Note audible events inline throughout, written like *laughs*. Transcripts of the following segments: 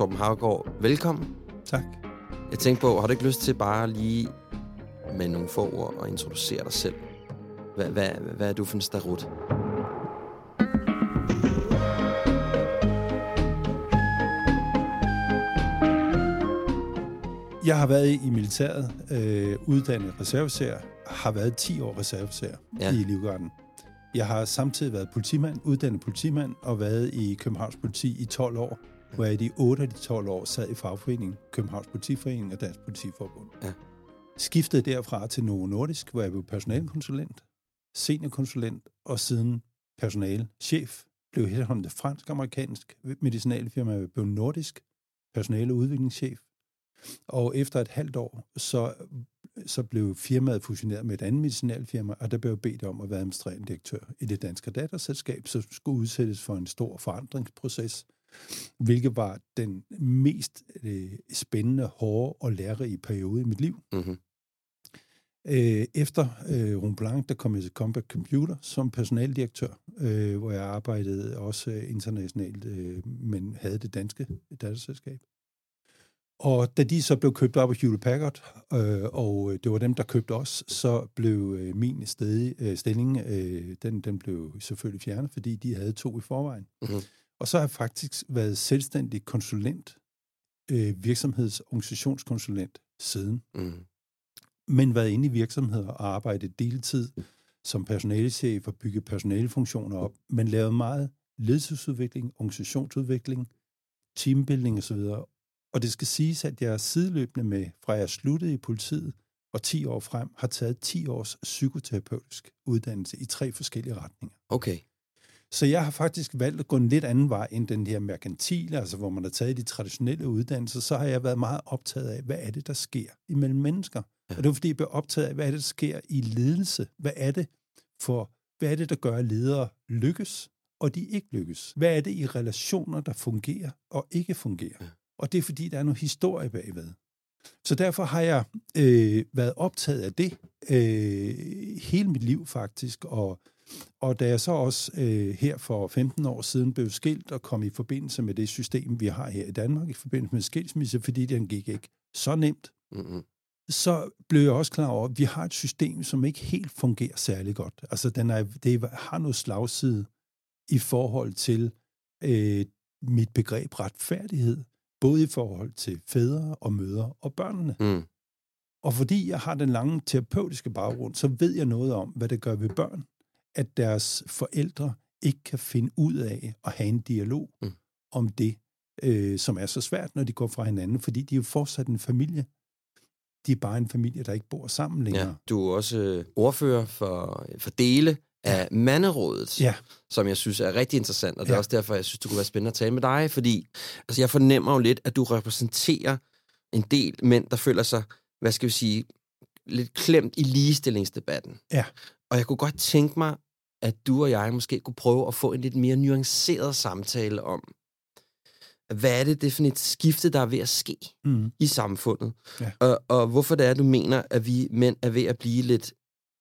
Torben Havgaard, velkommen. Tak. Jeg tænkte på, har du ikke lyst til bare lige med nogle få ord at introducere dig selv? Hvad, hvad, hvad er du for en starut? Jeg har været i militæret, øh, uddannet reserveser, har været 10 år reserveser Ja. ja. i Livgarden. Jeg har samtidig været politimand, uddannet politimand, og været i Københavns Politi i 12 år, hvor jeg i de 8 af de 12 år sad i fagforeningen, Københavns Politiforening og Dansk Politiforbund. Ja. Skiftede derfra til Novo Nordisk, hvor jeg blev personalkonsulent, seniorkonsulent og siden personalchef. Blev headhunted fransk-amerikansk medicinalfirma, jeg blev nordisk personale- og udviklingschef. Og efter et halvt år, så, så blev firmaet fusioneret med et andet medicinalfirma, og der blev jeg bedt om at være administrerende direktør i det danske datterselskab, som skulle udsættes for en stor forandringsproces, hvilket var den mest øh, spændende, hårde og lærerige periode i mit liv. Mm-hmm. Øh, efter øh, Ron Blanc, der kom jeg til Combat Computer som personaldirektør, øh, hvor jeg arbejdede også øh, internationalt, øh, men havde det danske datterselskab. Og da de så blev købt op af Hewlett Packard, øh, og det var dem, der købte os, så blev øh, min stedi, øh, stilling, øh, den, den blev selvfølgelig fjernet, fordi de havde to i forvejen. Mhm. Og så har jeg faktisk været selvstændig konsulent, øh, virksomheds- og organisationskonsulent siden Mm. men været inde i virksomheder og arbejdet deltid som personalechef og bygge personalefunktioner op, men lavet meget ledelsesudvikling, organisationsudvikling, teambuilding osv. Og det skal siges, at jeg sideløbende med, fra jeg sluttede i politiet og 10 år frem, har taget 10 års psykoterapeutisk uddannelse i tre forskellige retninger. Okay. Så jeg har faktisk valgt at gå en lidt anden vej end den her merkantile, altså hvor man har taget de traditionelle uddannelser, så har jeg været meget optaget af, hvad er det, der sker imellem mennesker. Og det var fordi, jeg blev optaget af, hvad er det, der sker i ledelse? Hvad er det for, hvad er det, der gør, at ledere lykkes, og de ikke lykkes? Hvad er det i relationer, der fungerer og ikke fungerer? Ja. Og det er fordi, der er noget historie bagved. Så derfor har jeg øh, været optaget af det øh, hele mit liv faktisk, og og da jeg så også øh, her for 15 år siden blev skilt og kom i forbindelse med det system, vi har her i Danmark, i forbindelse med skilsmisse, fordi den gik ikke så nemt, Mm-hmm. så blev jeg også klar over, at vi har et system, som ikke helt fungerer særlig godt. Altså, den er, det har noget slagside i forhold til øh, mit begreb retfærdighed, både i forhold til fædre og mødre og børnene. Mm. Og fordi jeg har den lange terapeutiske baggrund, så ved jeg noget om, hvad det gør ved børn, at deres forældre ikke kan finde ud af at have en dialog Mm. om det, øh, som er så svært, når de går fra hinanden, fordi de er jo fortsat en familie. De er bare en familie, der ikke bor sammen længere. Ja. Du er også øh, ordfører for, for dele af Manderådet, Ja. som jeg synes er rigtig interessant, og det er Ja. også derfor, jeg synes, det kunne være spændende at tale med dig, fordi altså, jeg fornemmer jo lidt, at du repræsenterer en del mænd, der føler sig, hvad skal vi sige, lidt klemt i ligestillingsdebatten. Ja. Og jeg kunne godt tænke mig, at du og jeg måske kunne prøve at få en lidt mere nuanceret samtale om, hvad er det, det for et skifte, der er ved at ske Mm. i samfundet? Ja. Og, og hvorfor det er, du mener, at vi mænd er ved at blive lidt,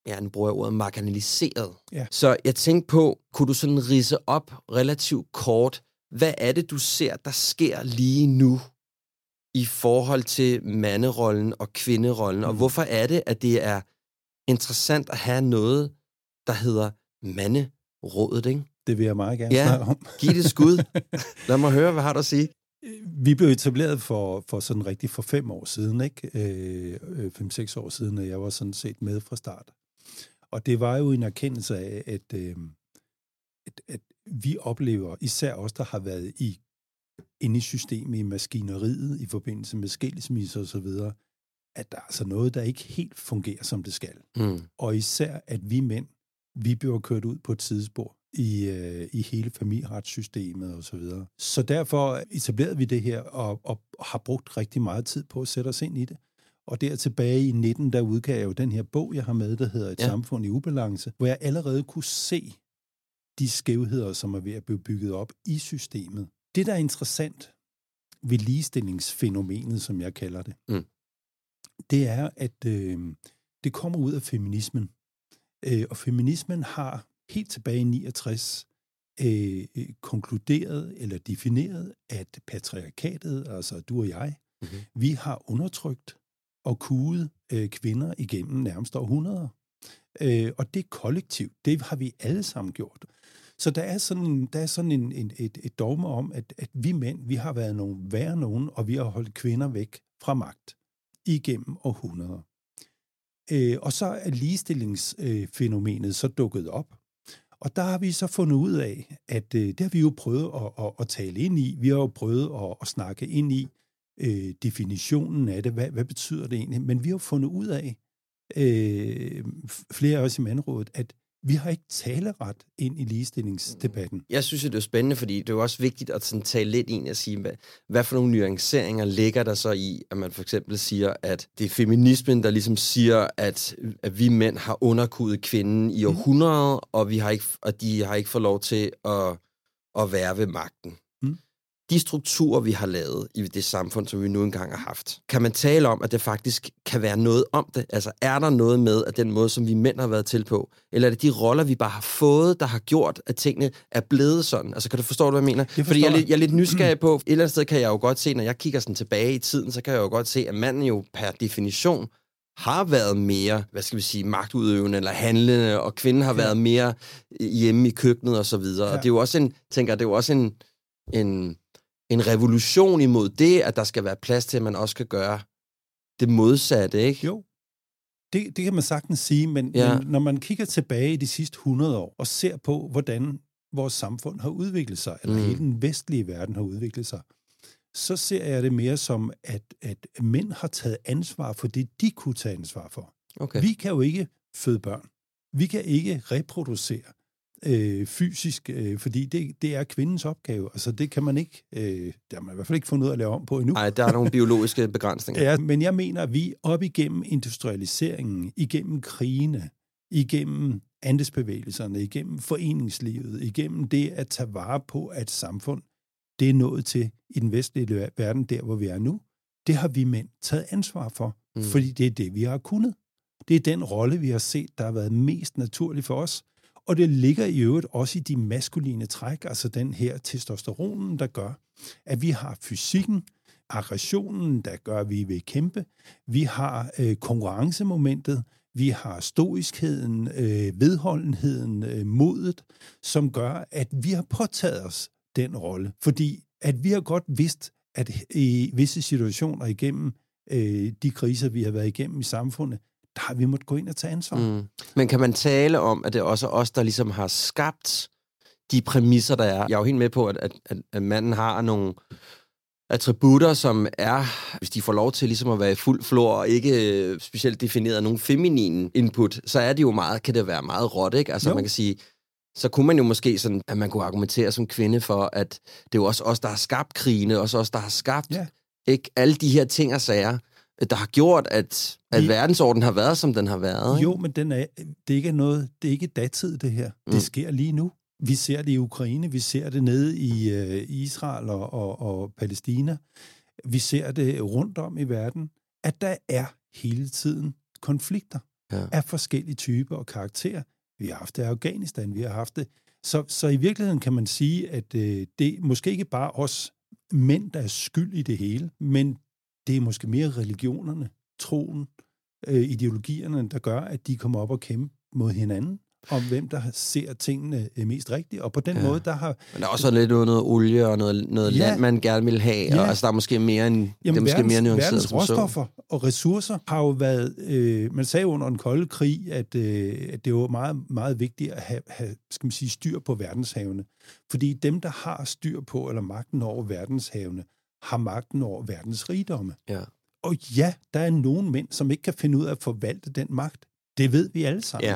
ja, nu bruger jeg ordet, marginaliseret. Ja. Så jeg tænkte på, kunne du sådan rise op relativt kort, hvad er det, du ser, der sker lige nu i forhold til manderollen og kvinderollen, og Mm. hvorfor er det, at det er interessant at have noget, der hedder manderådet, ikke? Det vil jeg meget gerne Ja. snakke om. Giv det et skud. *laughs* Lad mig høre, hvad har du at sige? Vi blev etableret for, for sådan rigtig for fem år siden, ikke? Øh, øh, fem-seks år siden, og jeg var sådan set med fra start. Og det var jo en erkendelse af, at, øh, at, at vi oplever, især os, der har været i inde i systemet, i maskineriet, i forbindelse med skilsmisse og så videre, at der er altså noget, der ikke helt fungerer, som det skal. Mm. Og især, at vi mænd, vi bliver kørt ud på et tidsspor i, øh, i hele familieretssystemet og så videre. Så derfor etablerede vi det her og, og har brugt rigtig meget tid på at sætte os ind i det. Og der tilbage i 19, der udgav jeg jo den her bog, jeg har med, der hedder Et ja. samfund i ubalance, hvor jeg allerede kunne se de skævheder, som er ved at blive bygget op i systemet. Det, der er interessant ved ligestillingsfænomenet, som jeg kalder det, Mm. det er, at øh, det kommer ud af feminismen. Øh, og feminismen har helt tilbage i 69 øh, konkluderet eller defineret, at patriarkatet, altså du og jeg, Mhm. vi har undertrykt og kuget øh, kvinder igennem nærmest århundreder. Øh, og det er kollektivt. Det har vi alle sammen gjort. Så der er sådan, en, der er sådan en, en, et, et dogme om, at, at vi mænd, vi har været nogle værre nogen, og vi har holdt kvinder væk fra magt igennem århundreder. Øh, og så er ligestillingsfænomenet så dukket op. Og der har vi så fundet ud af, at øh, det har vi jo prøvet at, at, at tale ind i. Vi har jo prøvet at, at snakke ind i øh, definitionen af det. Hvad, hvad betyder det egentlig? Men vi har fundet ud af, øh, flere af os i mandrådet, at vi har ikke taleret ind i ligestillingsdebatten. Jeg synes, at det er spændende, fordi det er jo også vigtigt at sådan tale lidt ind og sige, hvad, hvad for nogle nuanceringer ligger der så i, at man for eksempel siger, at det er feminismen, der ligesom siger, at, at vi mænd har underkudet kvinden i århundreder, og, vi har ikke, og de har ikke fået lov til at, at være ved magten. De strukturer, vi har lavet i det samfund, som vi nu engang har haft, kan man tale om, at det faktisk kan være noget om det? Altså, er der noget med, at den måde, som vi mænd har været til på, eller er det de roller, vi bare har fået, der har gjort, at tingene er blevet sådan? Altså, kan du forstå, hvad jeg mener? forstår Fordi jeg er, jeg. lidt, jeg er lidt *clears throat* nysgerrig på, et eller andet sted kan jeg jo godt se, når jeg kigger sådan tilbage i tiden, så kan jeg jo godt se, at manden jo per definition har været mere, hvad skal vi sige, magtudøvende eller handlende, og kvinden har Ja. været mere hjemme i køkkenet og så videre. Ja. Og det er jo også en, tænker jeg, det er jo også en, en, en revolution imod det, at der skal være plads til, at man også kan gøre det modsatte, ikke? Jo, det, det kan man sagtens sige, men, Ja. men når man kigger tilbage i de sidste 100 år og ser på, hvordan vores samfund har udviklet sig, eller Mm. hele den vestlige verden har udviklet sig, så ser jeg det mere som, at, at mænd har taget ansvar for det, de kunne tage ansvar for. Okay. Vi kan jo ikke føde børn. Vi kan ikke reproducere øh, fysisk, øh, fordi det, det er kvindens opgave. Altså det kan man ikke, øh, det har man i hvert fald ikke fundet ud af at lave om på endnu. Nej, der er nogle biologiske *laughs* begrænsninger. Ja, men jeg mener, at vi op igennem industrialiseringen, igennem krigene, igennem andesbevægelserne, igennem foreningslivet, igennem det at tage vare på, at samfund, det er nået til i den vestlige verden, der hvor vi er nu, det har vi mænd taget ansvar for, mm. fordi det er det, vi har kunnet. Det er den rolle, vi har set, der har været mest naturlig for os. Og det ligger i øvrigt også i de maskuline træk, altså den her testosteronen, der gør, at vi har fysikken, aggressionen, der gør, at vi vil kæmpe. Vi har øh, konkurrencemomentet, vi har stoiskheden, øh, vedholdenheden, øh, modet, som gør, at vi har påtaget os den rolle. Fordi at vi har godt vidst, at i visse situationer igennem øh, de kriser, vi har været igennem i samfundet, der har vi måttet gå ind og tage ansvar. Mm. Men kan man tale om, at det er også os, der ligesom har skabt de præmisser, der er? Jeg er jo helt med på, at, at, at, at manden har nogle attributter, som er, hvis de får lov til ligesom at være i fuld flor og ikke øh, specielt defineret af nogen feminine input, så er det jo meget, kan det være meget råt, ikke? Altså Jo. man kan sige, så kunne man jo måske sådan, at man kunne argumentere som kvinde for, at det er jo også os, der har skabt krigene, også os, der har skabt Ja. ikke alle de her ting og sager, der har gjort, at, at verdensordenen har været, som den har været. ikke? Jo, men den er, det, er ikke noget, det er ikke datid, det her. Mm. Det sker lige nu. Vi ser det i Ukraine, vi ser det nede i øh, Israel og, og, og Palæstina. Vi ser det rundt om i verden, at der er hele tiden konflikter Ja. af forskellige typer og karakterer. Vi har haft det i Afghanistan, vi har haft det. Så, så i virkeligheden kan man sige, at øh, det måske ikke bare os mænd, der er skyld i det hele, men det er måske mere religionerne, troen, øh, ideologierne, der gør, at de kommer op og kæmpe mod hinanden om hvem der ser tingene øh, mest rigtigt. Og på den Ja. måde, der har... Men der er også lidt noget, olie og noget, noget Ja. land, man gerne vil have. Ja. Og, altså, der er måske mere en, det er Jamen, måske verdens, mere nuanceret verdens som så. råstoffer og ressourcer har jo været... Øh, man sagde under en kolde krig, at, øh, at det var meget, meget vigtigt at have, have skal man sige, styr på verdenshavene. Fordi dem, der har styr på, eller magten over verdenshavene, har magten over verdens rigdomme. Ja. og ja, der er nogle mænd, som ikke kan finde ud af at forvalte den magt. Det ved vi alle sammen. Ja.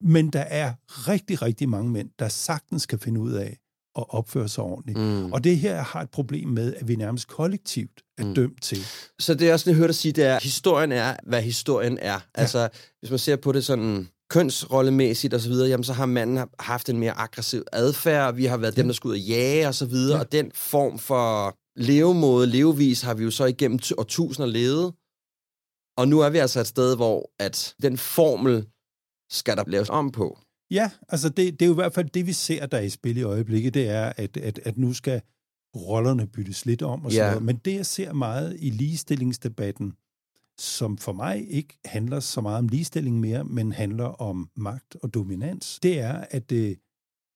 Men der er rigtig, rigtig mange mænd, der sagtens kan finde ud af at opføre sig ordentligt. Mm. Og det her har et problem med, at vi nærmest kollektivt er Mm. dømt til. Så det er også jeg hørte dig sige, det er, at historien er, hvad historien er. Ja. Altså, hvis man ser på det sådan kønsrollemæssigt og så videre, jamen så har manden haft en mere aggressiv adfærd, vi har været dem, der skulle ud og jage og så videre, Ja. og den form for levemåde, levevis har vi jo så igennem årtusinder levet. Og nu er vi altså et sted, hvor at den formel skal der laves om på. Ja, altså det, det er jo i hvert fald det, vi ser, der er i spil i øjeblikket, det er, at, at, at nu skal rollerne byttes lidt om og sådan Ja. noget. Men det, jeg ser meget i ligestillingsdebatten, som for mig ikke handler så meget om ligestilling mere, men handler om magt og dominans, det er, at øh,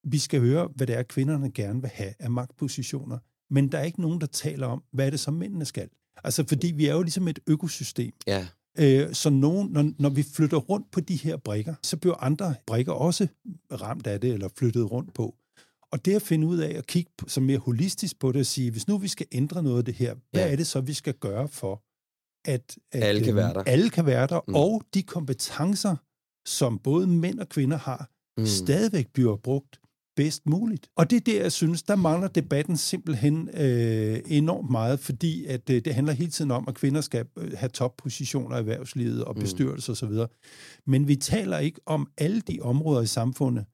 vi skal høre, hvad det er, kvinderne gerne vil have af magtpositioner. Men der er ikke nogen, der taler om, hvad er det så mændene skal. Altså, fordi vi er jo ligesom et økosystem. Ja. Øh, så nogen, når, når vi flytter rundt på de her brikker, så bliver andre brikker også ramt af det, eller flyttet rundt på. Og det at finde ud af at kigge på, så mere holistisk på det og sige, hvis nu vi skal ændre noget af det her, hvad Ja. er det så, vi skal gøre for, at, at Alle kan øh, være der. alle kan være der, Mm. og de kompetencer, som både mænd og kvinder har, mm. stadigvæk bliver brugt bedst muligt. Og det er der, jeg synes, der mangler debatten simpelthen øh, enormt meget, fordi at øh, det handler hele tiden om, at kvinder skal øh, have toppositioner i erhvervslivet og Mm. bestyrelser osv. Men vi taler ikke om alle de områder i samfundet,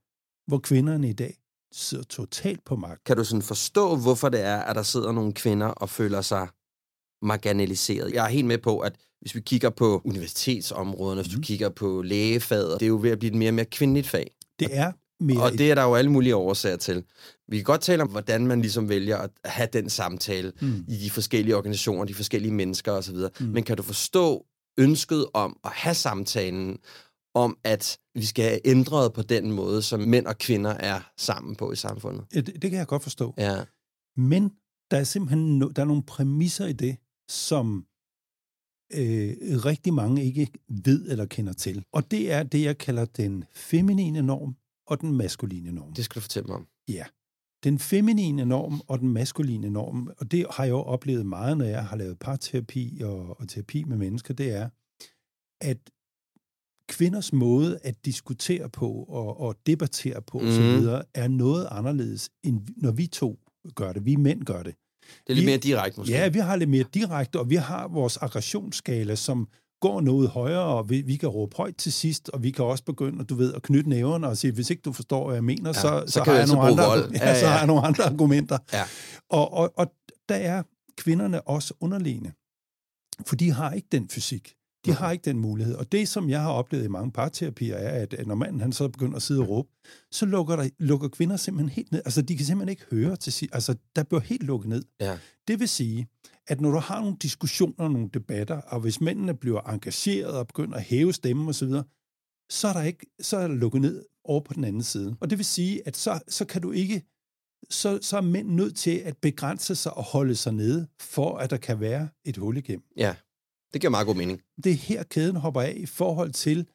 hvor kvinderne i dag sidder totalt på magt. Kan du sådan forstå, hvorfor det er, at der sidder nogle kvinder og føler sig marginaliseret? Jeg er helt med på, at hvis vi kigger på universitetsområderne, hvis du Mhm. kigger på lægefaget, det er jo ved at blive et mere og mere kvindeligt fag. Det er mere... Og det er der jo alle mulige årsager til. Vi kan godt tale om, hvordan man ligesom vælger at have den samtale Mm. i de forskellige organisationer, de forskellige mennesker osv. Mm. Men kan du forstå ønsket om at have samtalen om, at vi skal have ændret på den måde, som mænd og kvinder er sammen på i samfundet? Ja, det, det kan jeg godt forstå. Ja. Men der er simpelthen no, der er nogle præmisser i det, som øh, rigtig mange ikke ved eller kender til. Og det er det, jeg kalder den feminine norm og den maskuline norm. Det skal du fortælle mig om. Ja. Den feminine norm og den maskuline norm, og det har jeg jo oplevet meget, når jeg har lavet parterapi og, og terapi med mennesker, det er, at kvinders måde at diskutere på og, og debattere på mm. osv., er noget anderledes, end når vi to gør det. Vi mænd gør det. Det er lidt Vi- mere direkte måske. Ja, vi har lidt mere direkte, og vi har vores aggressionsskala, som går noget højere, og vi, vi kan råbe højt til sidst, og vi kan også begynde, du ved, at knytte næverne og sige, hvis ikke du forstår, hvad jeg mener, Ja, så, så så, har jeg altid nogle andre, vold. ja, *laughs* Ja, så ja. har jeg nogle andre argumenter. Ja. Og, og, og der er kvinderne også underlegne, for de har ikke den fysik. De Mhm. har ikke den mulighed. Og det, som jeg har oplevet i mange parterapier, er, at at når manden han så begynder at sidde og råbe, så lukker, der, lukker kvinder simpelthen helt ned. Altså, de kan simpelthen ikke høre til sig. Altså, der bliver helt lukket ned. Ja. Det vil sige, at når du har nogle diskussioner, nogle debatter, og hvis mændene bliver engageret og begynder at hæve stemmen osv., så er der ikke, så er der lukket ned over på den anden side. Og det vil sige, at så, så kan du ikke, så, så er mænd nødt til at begrænse sig og holde sig nede, for at der kan være et hul igennem. ja. Det giver meget god mening. Det er her kæden hopper af i forhold til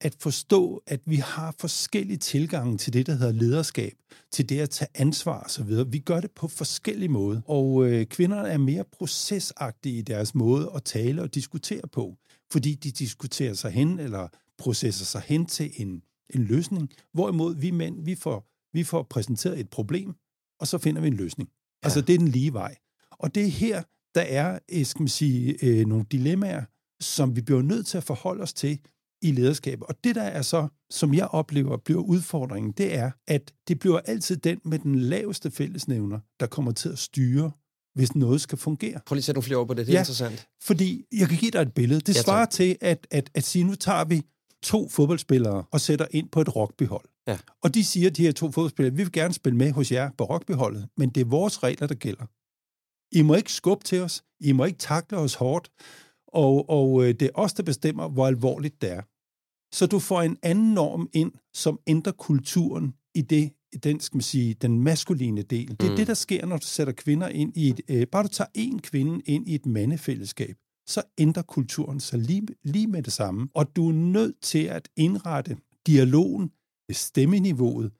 at forstå, at vi har forskellige tilgange til det, der hedder lederskab, til det at tage ansvar osv. Vi gør det på forskellige måder, og øh, kvinderne er mere procesagtige i deres måde at tale og diskutere på, fordi de diskuterer sig hen eller processer sig hen til en, en løsning, hvorimod vi mænd, vi får, vi får præsenteret et problem, og så finder vi en løsning. Ja. Altså, det er den lige vej. Og det er her, der er, øh, skal man sige, øh, nogle dilemmaer, som vi bliver nødt til at forholde os til i lederskabet. Og det der er så, som jeg oplever, bliver udfordringen, det er, at det bliver altid den med den laveste fællesnævner, der kommer til at styre, hvis noget skal fungere. Prøv lige at sætte nogle flere ord på det. Det er Ja. interessant. Fordi jeg kan give dig et billede. Det Ja, svarer til at, at, at sige, nu tager vi to fodboldspillere og sætter ind på et rugbyhold. Ja. Og de siger, de her to fodboldspillere, vi vil gerne spille med hos jer på rugbyholdet, men det er vores regler, der gælder. I må ikke skubbe til os, I må ikke takle os hårdt, og, og øh, det er os, der bestemmer, hvor alvorligt det er. Så du får en anden norm ind, som ændrer kulturen i det, den, skal man sige, den maskuline del. Det er Mm. det, der sker, når du sætter kvinder ind i et... Øh, bare du tager en kvinde ind i et mandefællesskab, så ændrer kulturen sig lige, lige med det samme. Og du er nødt til at indrette dialogen, stemmeniveauet,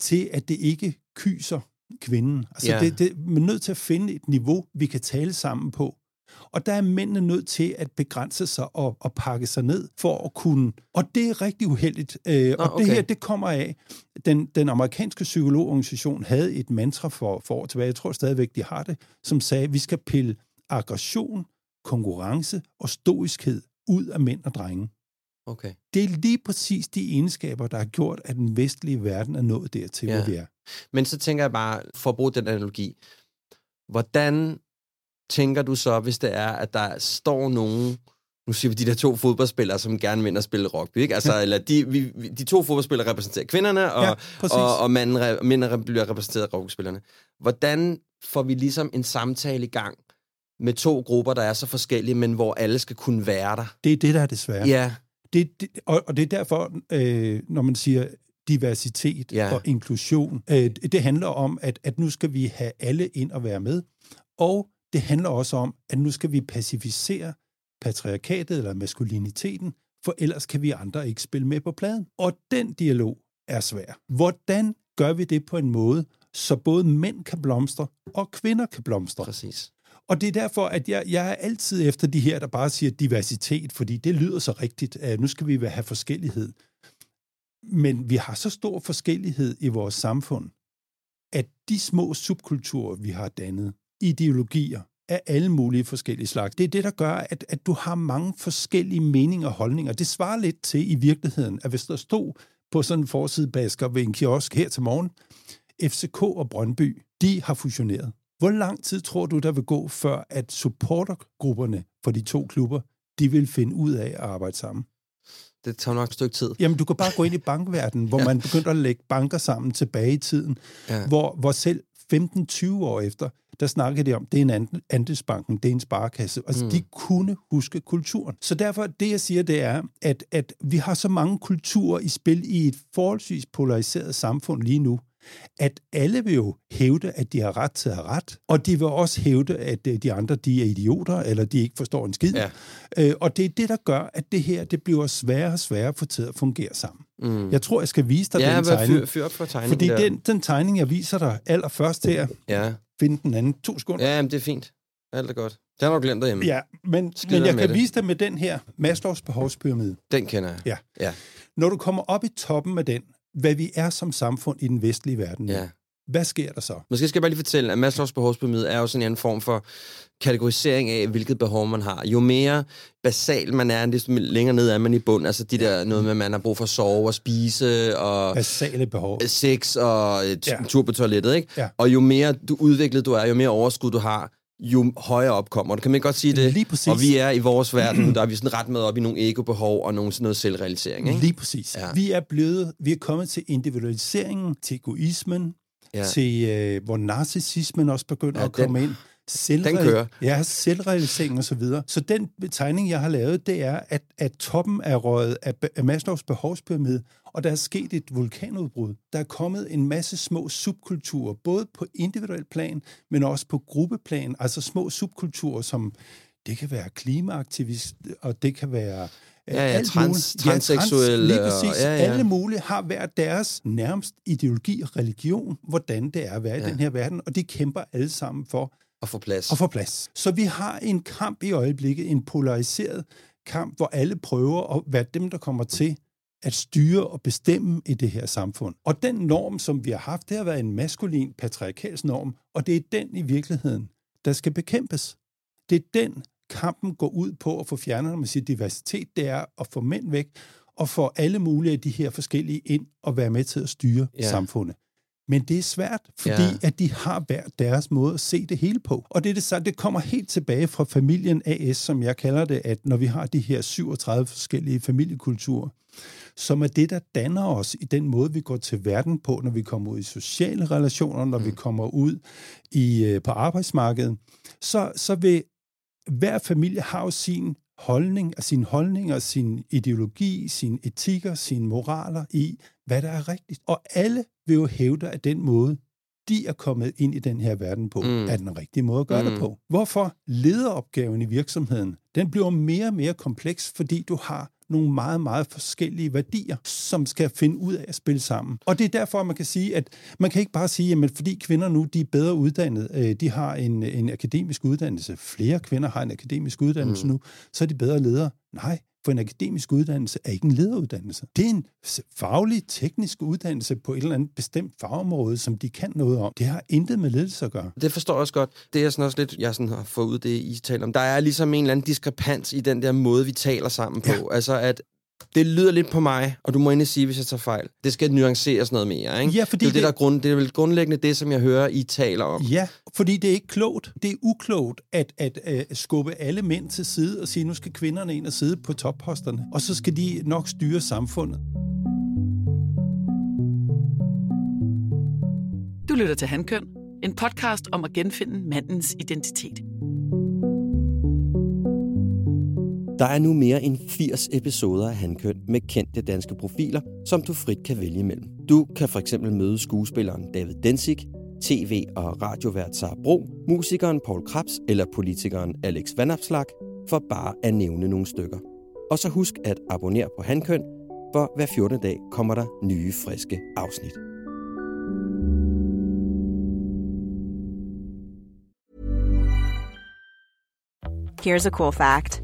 til at det ikke kyser kvinden. Altså Ja. det, det, man er nødt til at finde et niveau, vi kan tale sammen på, Og der er mændene nødt til at begrænse sig og, og pakke sig ned for at kunne... Og det er rigtig uheldigt. Øh, Nå, og okay. det her, det kommer af... Den, den amerikanske psykologorganisation havde et mantra for, for år tilbage, jeg tror stadigvæk, de har det, som sagde, at vi skal pille aggression, konkurrence og stoiskhed ud af mænd og drenge. Okay. Det er lige præcis de egenskaber, der har gjort, at den vestlige verden er nået dertil, Ja. hvor vi er. Men så tænker jeg bare, for at bruge den analogi, hvordan tænker du så, hvis det er, at der står nogen, nu siger vi de der to fodboldspillere, som gerne vil ind og spille rugby, ikke? Altså, eller de, vi, de to fodboldspillere repræsenterer kvinderne, og, Ja, præcis. og, og manden, mændene bliver repræsenteret af rugbyspillerne. Hvordan får vi ligesom en samtale i gang med to grupper, der er så forskellige, men hvor alle skal kunne være der? Det er det, der er det svære. Ja, Det, det, og, og det er derfor, øh, når man siger diversitet Ja. og inklusion, øh, det handler om, at, at nu skal vi have alle ind og være med, og det handler også om, at nu skal vi pacificere patriarkatet eller maskuliniteten, for ellers kan vi andre ikke spille med på pladen. Og den dialog er svær. Hvordan gør vi det på en måde, så både mænd kan blomstre og kvinder kan blomstre? præcis. Og det er derfor, at jeg, jeg er altid efter de her, der bare siger diversitet, fordi det lyder så rigtigt, at nu skal vi have forskellighed. Men vi har så stor forskellighed i vores samfund, at de små subkulturer, vi har dannet, ideologier af alle mulige forskellige slags, det er det, der gør, at, at du har mange forskellige meninger og holdninger. Det svarer lidt til i virkeligheden, at hvis der stod på sådan en forsidebasker ved en kiosk her til morgen, FCK og Brøndby, de har fusioneret. Hvor lang tid tror du, der vil gå, før at supportergrupperne for de to klubber, de vil finde ud af at arbejde sammen? Det tager nok et stykke tid. Jamen, du kan bare gå ind i bankverdenen, *laughs* hvor man begyndte at lægge banker sammen tilbage i tiden, Ja. hvor, hvor selv 15-20 år efter, der snakkede de om, det er en and- andelsbanken, det er en sparekasse. Altså, mm. de kunne huske kulturen. Så derfor, det jeg siger, det er, at, at vi har så mange kulturer i spil i et forholdsvis polariseret samfund lige nu, at alle vil jo hævde, at de har ret til at have ret, og de vil også hævde, at øh, de andre, de er idioter, eller de ikke forstår en skid. Ja. Øh, og det er det, der gør, at det her, det bliver sværere og sværere få til at fungere sammen. Mm. Jeg tror, jeg skal vise dig Ja, den tegning. fyr, fyr op for tegningen Fordi der. den, den tegning, jeg viser dig allerførst her, Ja. find den anden to sekunder. ja, jamen, det er fint. Alt er godt. Den har du glemt derhjemme. Ja, men, Skider men jeg kan det. vise dig med den her Maslows behovspyramide. Den kender jeg. Ja. Ja. Når du kommer op i toppen af den, hvad vi er som samfund i den vestlige verden, ja. hvad sker der så? Måske skal jeg bare lige fortælle, at Maslows behovspyramide er jo sådan en form for kategorisering af, hvilket behov man har. Jo mere basal man er, desto længere ned er man i bund. Altså de der noget med, at man har brug for at sove og spise og Basale behov. sex og et Ja. ja. tur på toilettet, ikke? Ja. Og jo mere du udviklet du er, jo mere overskud du har, jo højere op kommer. Kan man godt sige det? Lige præcis. Og vi er i vores verden, der er vi sådan ret med op i nogle ego-behov og nogle, sådan noget selvrealisering, ikke? Lige præcis. Ja. Vi er blevet, vi er kommet til individualiseringen, til egoismen, Ja. til øh, hvor narcissismen også begynder ja, at komme den- ind. Selvreal- den kører. Ja, selvrealisering og så videre. Så den tegning, jeg har lavet, det er, at, at toppen er røget af, af Maslows behovspyramide, og der er sket et vulkanudbrud. Der er kommet en masse små subkulturer, både på individuel plan, men også på gruppeplan, altså små subkulturer, som det kan være klimaaktivist, og det kan være øh, Ja, ja, alt trans- muligt. transseksuelle lige og- præcis. ja, ja. Alle mulige har hver deres nærmest ideologi og religion, hvordan det er at være Ja. i den her verden, og de kæmper alle sammen for Og få plads. at få plads. Så vi har en kamp i øjeblikket, en polariseret kamp, hvor alle prøver at være dem, der kommer til at styre og bestemme i det her samfund. Og den norm, som vi har haft, det har været en maskulin patriarkalsk norm, og det er den i virkeligheden, der skal bekæmpes. Det er den, kampen går ud på at få fjernet, når man siger diversitet, det er at få mænd væk og få alle mulige af de her forskellige ind og være med til at styre ja. samfundet. Men det er svært, fordi Ja. at de har hver deres måde at se det hele på. Og det, er det, så, det kommer helt tilbage fra familien AS, som jeg kalder det, at når vi har de her 37 forskellige familiekulturer, som er det, der danner os i den måde, vi går til verden på, når vi kommer ud i sociale relationer, når mm. vi kommer ud i øh, på arbejdsmarkedet, så, så vil hver familie har jo sin holdning, sin holdninger, sin ideologi, sin etikker, sine moraler i, hvad der er rigtigt. Og alle vil jo hævde, at den måde, de er kommet ind i den her verden på, Mm. er den rigtige måde at gøre. Mm. det på. Hvorfor lederopgaven i virksomheden, den bliver mere og mere kompleks, fordi du har nogle meget, meget forskellige værdier, som skal finde ud af at spille sammen. Og det er derfor, man kan sige, at man kan ikke bare sige, at fordi kvinder nu de er bedre uddannet, øh, de har en, en akademisk uddannelse, flere kvinder har en akademisk uddannelse mm. nu, så er de bedre ledere. Nej, for en akademisk uddannelse er ikke en lederuddannelse. Det er en faglig, teknisk uddannelse på et eller andet bestemt fagområde, som de kan noget om. Det har intet med ledelse at gøre. Det forstår jeg også godt. Det er sådan også lidt, jeg sådan har fået ud det, I taler om. Der er ligesom en eller anden diskrepans i den der måde, vi taler sammen på. Ja. Altså at det lyder lidt på mig, og du må endelig sige, hvis jeg tager fejl. Det skal nuanceres noget mere, ikke? Ja, fordi det, er det, der grund, det er vel grundlæggende det, som jeg hører, I taler om. Ja, fordi det er ikke klogt. Det er uklogt at, at, at skubbe alle mænd til side og sige, nu skal kvinderne ind og sidde på topposterne, og så skal de nok styre samfundet. Du lytter til Handkøn, en podcast om at genfinde mandens identitet. Der er nu mere end 80 episoder af Handkøn med kendte danske profiler, som du frit kan vælge imellem. Du kan for eksempel møde skuespilleren David Densig, tv- og radiovært Sara Bro, musikeren Paul Krabs eller politikeren Alex Vanopslagh, for bare at nævne nogle stykker. Og så husk at abonnere på Handkøn, for hver 14. dag kommer der nye, friske afsnit. Here's a cool fact.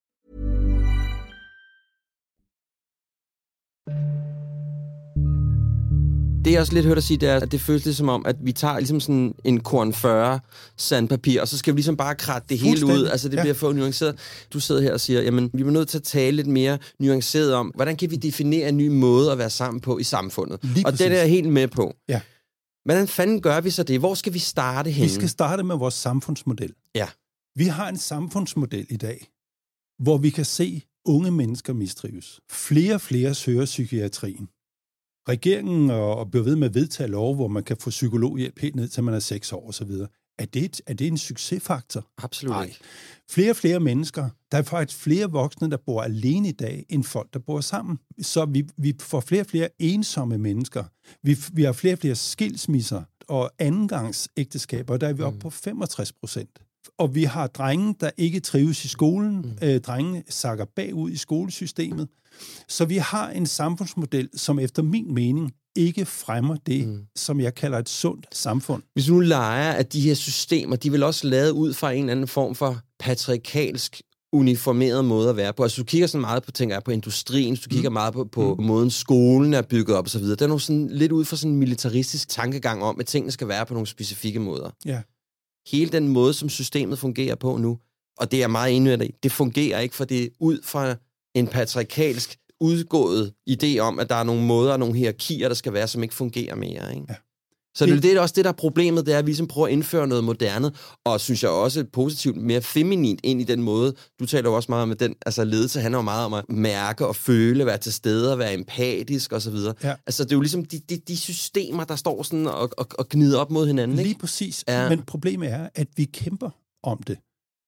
Det jeg også lidt hørt at sige, det er, at det føles lidt som om, at vi tager ligesom sådan en korn 40 sandpapir, og så skal vi ligesom bare kratte det hele ud. Altså det Ja. bliver for nuanceret. Du sidder her og siger, jamen vi er nødt til at tale lidt mere nuanceret om, hvordan kan vi definere en ny måde at være sammen på i samfundet. Lige og præcis. det er jeg helt med på. Ja. Hvordan fanden gør vi så det? Hvor skal vi starte henne? Vi skal starte med vores samfundsmodel. Ja. Vi har en samfundsmodel i dag, hvor vi kan se unge mennesker mistrives. Flere og flere søger psykiatrien. Regeringen og, og bliver ved med at vedtage lov, hvor man kan få psykologhjælp helt ned til man er 6 år osv. Er det, et- er det en succesfaktor? Absolut Nej. ikke. Flere og flere mennesker. Der er faktisk flere voksne, der bor alene i dag, end folk, der bor sammen. Så vi, vi får flere og flere ensomme mennesker. Vi, vi har flere og flere skilsmisser og andengangsægteskaber, der er vi oppe på 65 procent. Og vi har drenge, der ikke trives i skolen. Mm. Øh, drenge sakker bagud i skolesystemet. Så vi har en samfundsmodel, som efter min mening ikke fremmer det, mm. som jeg kalder et sundt samfund. Hvis nu leger, at de her systemer, de vel også lavet ud fra en eller anden form for patriarkalsk uniformeret måde at være på. Altså du kigger sådan meget på, tænker jeg, på industrien, du kigger meget på, på mm. måden skolen er bygget op og så videre. Der er nogle sådan lidt ud fra sådan en militaristisk tankegang om, at tingene skal være på nogle specifikke måder. Ja. Hele den måde, som systemet fungerer på nu, og det er jeg meget enig i, det fungerer ikke, for det er ud fra en patriarkalsk udgået idé om, at der er nogle måder og nogle hierarkier, der skal være, som ikke fungerer mere. Ikke? Ja. Så det, Det- er også det, der er problemet, det er, at vi ligesom prøver at indføre noget moderne, og synes jeg også positivt mere feminint ind i den måde. Du taler jo også meget om, at den altså, ledelse handler jo meget om at mærke og føle, være til stede og være empatisk osv. Ja. Altså, det er jo ligesom de, de, de systemer, der står sådan og, og, og gnider op mod hinanden. Lige Ikke? præcis. Ja. Men problemet er, at vi kæmper om det.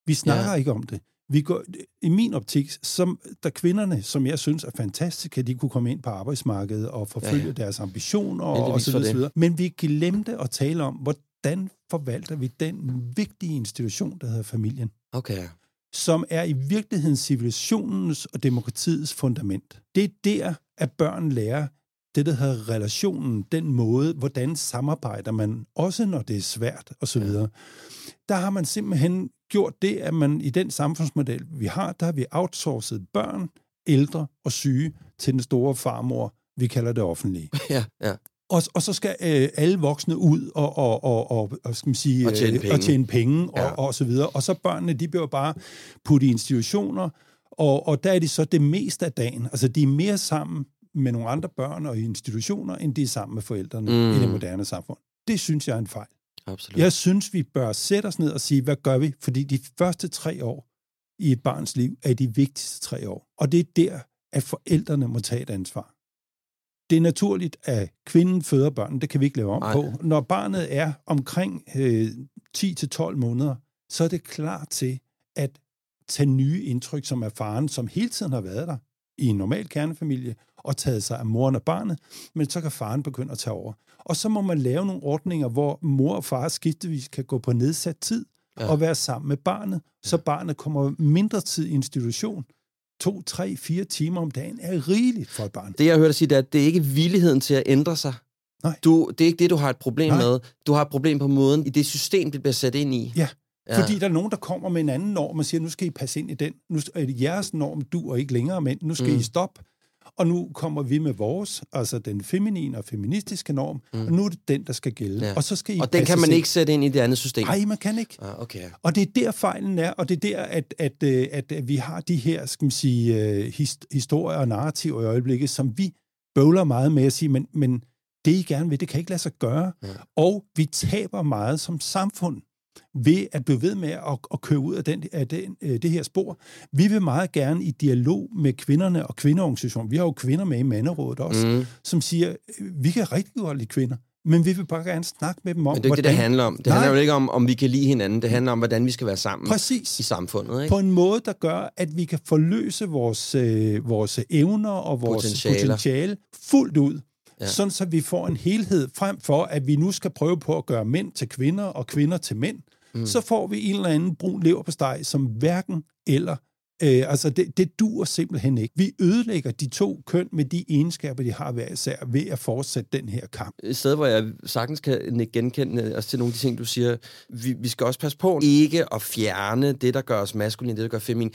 Vi snakker ja. ikke om det. Vi går, I min optik, som, der kvinderne, som jeg synes er fantastiske, at de kunne komme ind på arbejdsmarkedet og forfølge Ja, ja, deres ambitioner og, og så videre, så videre. Men vi glemte at tale om, hvordan forvalter vi den vigtige institution, der hedder familien, Okay. som er i virkeligheden civilisationens og demokratiets fundament. Det er der, at børn lærer det, der hedder relationen, den måde, hvordan samarbejder man, også når det er svært osv. Ja. Der har man simpelthen gjort det, at man i den samfundsmodel, vi har, der har vi outsourcet børn, ældre og syge til den store farmor, vi kalder det offentlige. *laughs* Ja, ja. Og, og så skal øh, alle voksne ud og, og, og, og, og, skal man sige, Og tjene øh, penge. og, tjene penge og, Ja. og så videre. Og så børnene, de bliver bare puttet i institutioner, og, og der er de så det meste af dagen. Altså, de er mere sammen med nogle andre børn og i institutioner, end de er sammen med forældrene Mm. mm. i det moderne samfund. Det synes jeg er en fejl. Absolut. Jeg synes, vi bør sætte os ned og sige, hvad gør vi? Fordi de første tre år i et barns liv er de vigtigste tre år. Og det er der, at forældrene må tage et ansvar. Det er naturligt, at kvinden føder børn. Det kan vi ikke lave om Nej. på. Når barnet er omkring øh, 10-12 måneder, så er det klar til at tage nye indtryk, som er faren, som hele tiden har været der i en normal kernefamilie, og taget sig af moren og barnet, men så kan faren begynde at tage over. Og så må man lave nogle ordninger, hvor mor og far skiftevis kan gå på nedsat tid Ja. og være sammen med barnet, så barnet kommer mindre tid i institution. To, tre, fire timer om dagen er rigeligt for et barn. Det, jeg hørte dig sige, det er, at det er ikke villigheden til at ændre sig. Nej. Du, det er ikke det, du har et problem Nej. med. Du har et problem på måden, i det system, det bliver sat ind i. Ja, Ja. Fordi der er nogen, der kommer med en anden norm og siger, nu skal I passe ind i den. Nu er det jeres norm, du og ikke længere mænd. Nu skal Mm. I stoppe. Og nu kommer vi med vores, altså den feminine og feministiske norm, Mm. og nu er det den, der skal gælde. Ja. Og så skal I Og den kan man ind. ikke sætte ind i det andet system. Nej, man kan ikke. Ah, okay. Og det er der fejlen er, og det er der, at, at, øh, at, at vi har de her, skal man sige, øh, his- historier og narrativer i øjeblikket, som vi bøvler meget med at sige, men, men det I gerne vil, det kan ikke lade sig gøre. Ja. Og vi taber meget som samfund ved at blive ved med at, at køre ud af, den, af den, øh, det her spor. Vi vil meget gerne i dialog med kvinderne og kvindeorganisationer. Vi har jo kvinder med i manderådet også, Mm. som siger, øh, vi kan rigtig godt lide kvinder, men vi vil bare gerne snakke med dem om, Men det er ikke det, det handler om. Det Nej. handler jo ikke om, om vi kan lide hinanden. Det handler om, hvordan vi skal være sammen Præcis. i samfundet. Ikke? på en måde, der gør, at vi kan forløse vores, øh, vores evner og vores potentiale fuldt ud. Ja. Sådan så vi får en helhed frem for, at vi nu skal prøve på at gøre mænd til kvinder og kvinder til mænd. Mm. Så får vi en eller anden brun leverpostej, som hverken eller Øh, altså, det, det duer simpelthen ikke. Vi ødelægger de to køn med de egenskaber, de har hver især, ved at fortsætte den her kamp. et sted, hvor jeg sagtens kan genkende også til nogle af de ting, du siger. Vi, vi skal også passe på ikke at fjerne det, der gør os maskuline, det, der gør feminin.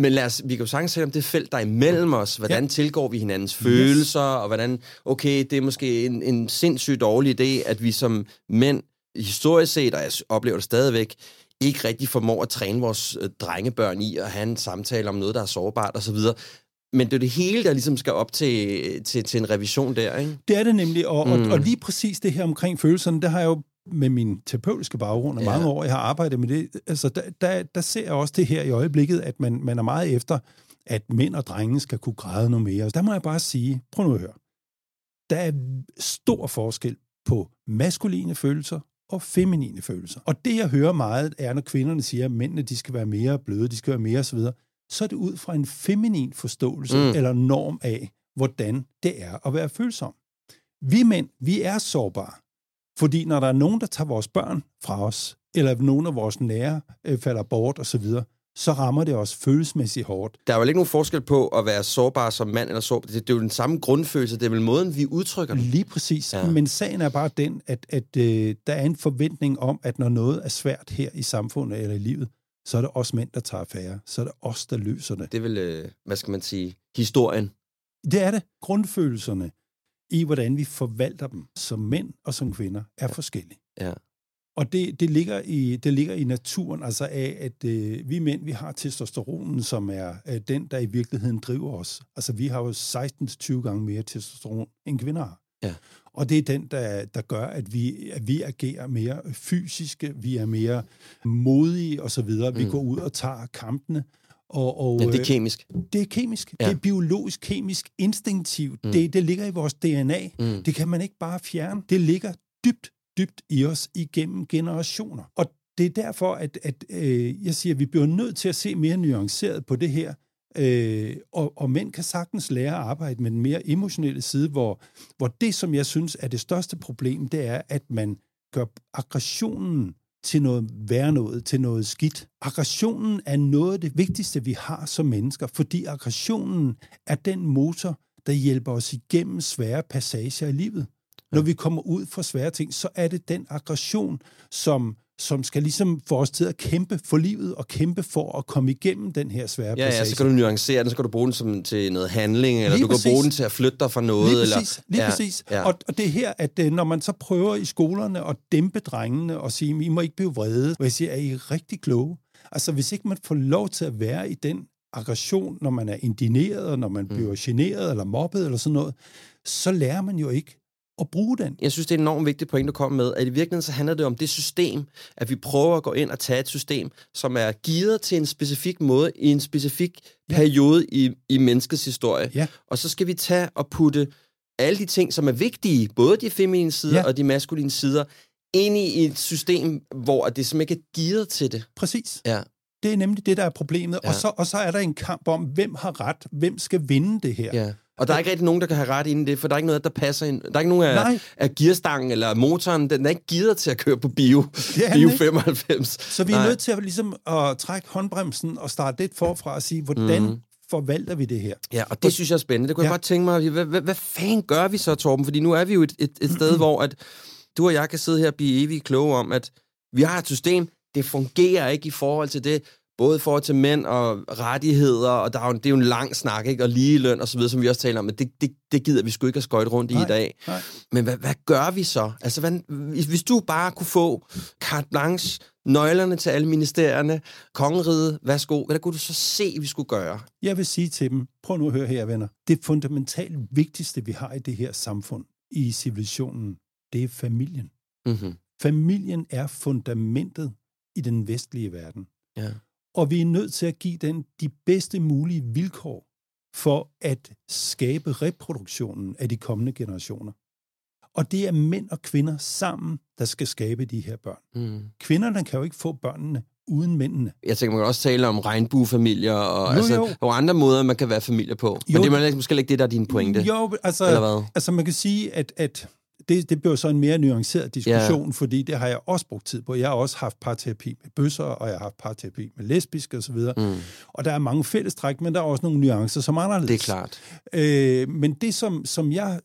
Men lad os, vi kan jo sagtens tale om det felt, der er imellem os. Hvordan Ja. tilgår vi hinandens følelser, og hvordan, okay, det er måske en, en sindssygt dårlig idé, at vi som mænd, historisk set, og jeg oplever det stadigvæk, ikke rigtig formår at træne vores øh, drengebørn i at have en samtale om noget, der er sårbart osv. Men det er det hele, der ligesom skal op til, til, til en revision der, ikke? Det er det nemlig, og, mm. Mm. og, og lige præcis det her omkring følelserne, det har jeg jo med min terapeutiske baggrund og Ja. mange år, jeg har arbejdet med det, altså der, der, der ser jeg også det her i øjeblikket, at man, man er meget efter, at mænd og drenge skal kunne græde noget mere. Der må jeg bare sige, prøv nu at høre, der er stor forskel på maskuline følelser og feminine følelser. Og det, jeg hører meget, er, når kvinderne siger, at mændene de skal være mere bløde, de skal være mere osv., så er det ud fra en feminin forståelse mm. eller norm af, hvordan det er at være følsom. Vi mænd, vi er sårbare. Fordi når der er nogen, der tager vores børn fra os, eller nogen af vores nære øh, falder bort osv., så rammer det os følelsesmæssigt hårdt. Der er jo ikke nogen forskel på at være sårbar som mand eller sårbar. Det, det er jo den samme grundfølelse. Det er vel måden, vi udtrykker den. Lige præcis. Ja. Ja. Men sagen er bare den, at, at øh, der er en forventning om, at når noget er svært her i samfundet eller i livet, så er det os mænd, der tager affære. Så er det os, der løser det. Det er vel, øh, hvad skal man sige, historien. Det er det. Grundfølelserne i, hvordan vi forvalter dem som mænd og som kvinder, er forskellige. Ja. Og det, det, ligger i, det ligger i naturen, altså af, at øh, vi mænd, vi har testosteronen, som er øh, den, der i virkeligheden driver os. Altså, vi har jo 16-20 gange mere testosteron, end kvinder har. Ja. Og det er den, der, der gør, at vi, at vi agerer mere fysiske, vi er mere modige osv. Vi Mm. går ud og tager kampene. Og, og, Ja, det er øh, kemisk. det er kemisk. Ja. Det er biologisk, kemisk, instinktivt. Mm. Det, det ligger i vores DNA. Mm. Det kan man ikke bare fjerne. Det ligger dybt, dybt i os igennem generationer. Og det er derfor, at, at øh, jeg siger, at vi bliver nødt til at se mere nuanceret på det her. Øh, og, og mænd kan sagtens lære at arbejde med den mere emotionelle side, hvor, hvor det, som jeg synes er det største problem, det er, at man gør aggressionen til noget værre noget, til noget skidt. Aggressionen er noget af det vigtigste, vi har som mennesker, fordi aggressionen er den motor, der hjælper os igennem svære passager i livet. Når vi kommer ud for svære ting, så er det den aggression, som, som skal ligesom få os til at kæmpe for livet og kæmpe for at komme igennem den her svære Ja, passage. ja, så kan du nuancere den, så kan du bruge den som, til noget handling, eller Lige du kan præcis. bruge den til at flytte dig fra noget. Lige præcis. eller, Lige ja, præcis. Ja. Og, og det er her, at øh, når man så prøver i skolerne at dæmpe drengene og sige, I må ikke blive vrede, og jeg siger, er I rigtig kloge? Altså, hvis ikke man får lov til at være i den aggression, når man er indineret, og når man mm. bliver generet eller mobbet eller sådan noget, så lærer man jo ikke at bruge den. Jeg synes, det er en enormt vigtigt point, du kommer med, at i virkeligheden så handler det om det system, at vi prøver at gå ind og tage et system, som er gearet til en specifik måde i en specifik Ja. periode i, i menneskets historie. Ja. Og så skal vi tage og putte alle de ting, som er vigtige, både de feminine sider Ja. og de maskuline sider, ind i et system, hvor det simpelthen ikke er gearet til det. Præcis. Ja. Det er nemlig det, der er problemet. Ja. Og, så, og så er der en kamp om, hvem har ret, hvem skal vinde det her. Ja. Og der er ikke rigtig nogen, der kan have ret inden det, for der er ikke noget, der passer ind. Der er ikke nogen af, Nej. af gearstangen eller motoren, den er ikke gearet til at køre på bio, bio den ikke. 95. Så vi er Nej. nødt til at, ligesom, at trække håndbremsen og starte lidt forfra og sige, hvordan mm. forvalter vi det her? Ja, og det synes jeg er spændende. Det kunne ja. jeg godt tænke mig, hvad, hvad, hvad fanden gør vi så, Torben? Fordi nu er vi jo et, et, et sted, *clears throat* hvor at du og jeg kan sidde her og blive evigt kloge om, at vi har et system, det fungerer ikke i forhold til det, både i forhold til mænd og rettigheder, og der er jo, det er jo en lang snak, ikke? og ligeløn og så videre, som vi også taler om, men det, det, det gider vi sgu ikke at skøjte rundt i Nej, i dag. nej. Men hvad, hvad gør vi så? Altså, hvad, hvis, hvis du bare kunne få carte blanche, nøglerne til alle ministerierne, kongeriget, værsgo, hvad kunne du så se, vi skulle gøre? Jeg vil sige til dem, prøv nu at høre her, venner. Det fundamentalt vigtigste, vi har i det her samfund, i civilisationen, det er familien. Mm-hmm. Familien er fundamentet i den vestlige verden. Ja. Og vi er nødt til at give den de bedste mulige vilkår for at skabe reproduktionen af de kommende generationer. Og det er mænd og kvinder sammen, der skal skabe de her børn. Mm. Kvinderne kan jo ikke få børnene uden mændene. Jeg tænker, man kan også tale om regnbuefamilier, og Jo, altså, jo. jo andre måder, man kan være familie på. Men Jo. det er måske ikke det, der er din pointe. Jo, altså, Eller hvad? altså man kan sige, at, at det, det bliver så en mere nuanceret diskussion, ja. fordi det har jeg også brugt tid på. Jeg har også haft parterapi med bøsser, og jeg har haft parterapi med lesbiske osv. Mm. Og der er mange fællestræk, men der er også nogle nuancer, som er anderledes. Det er klart. Øh, men det, som, som jeg,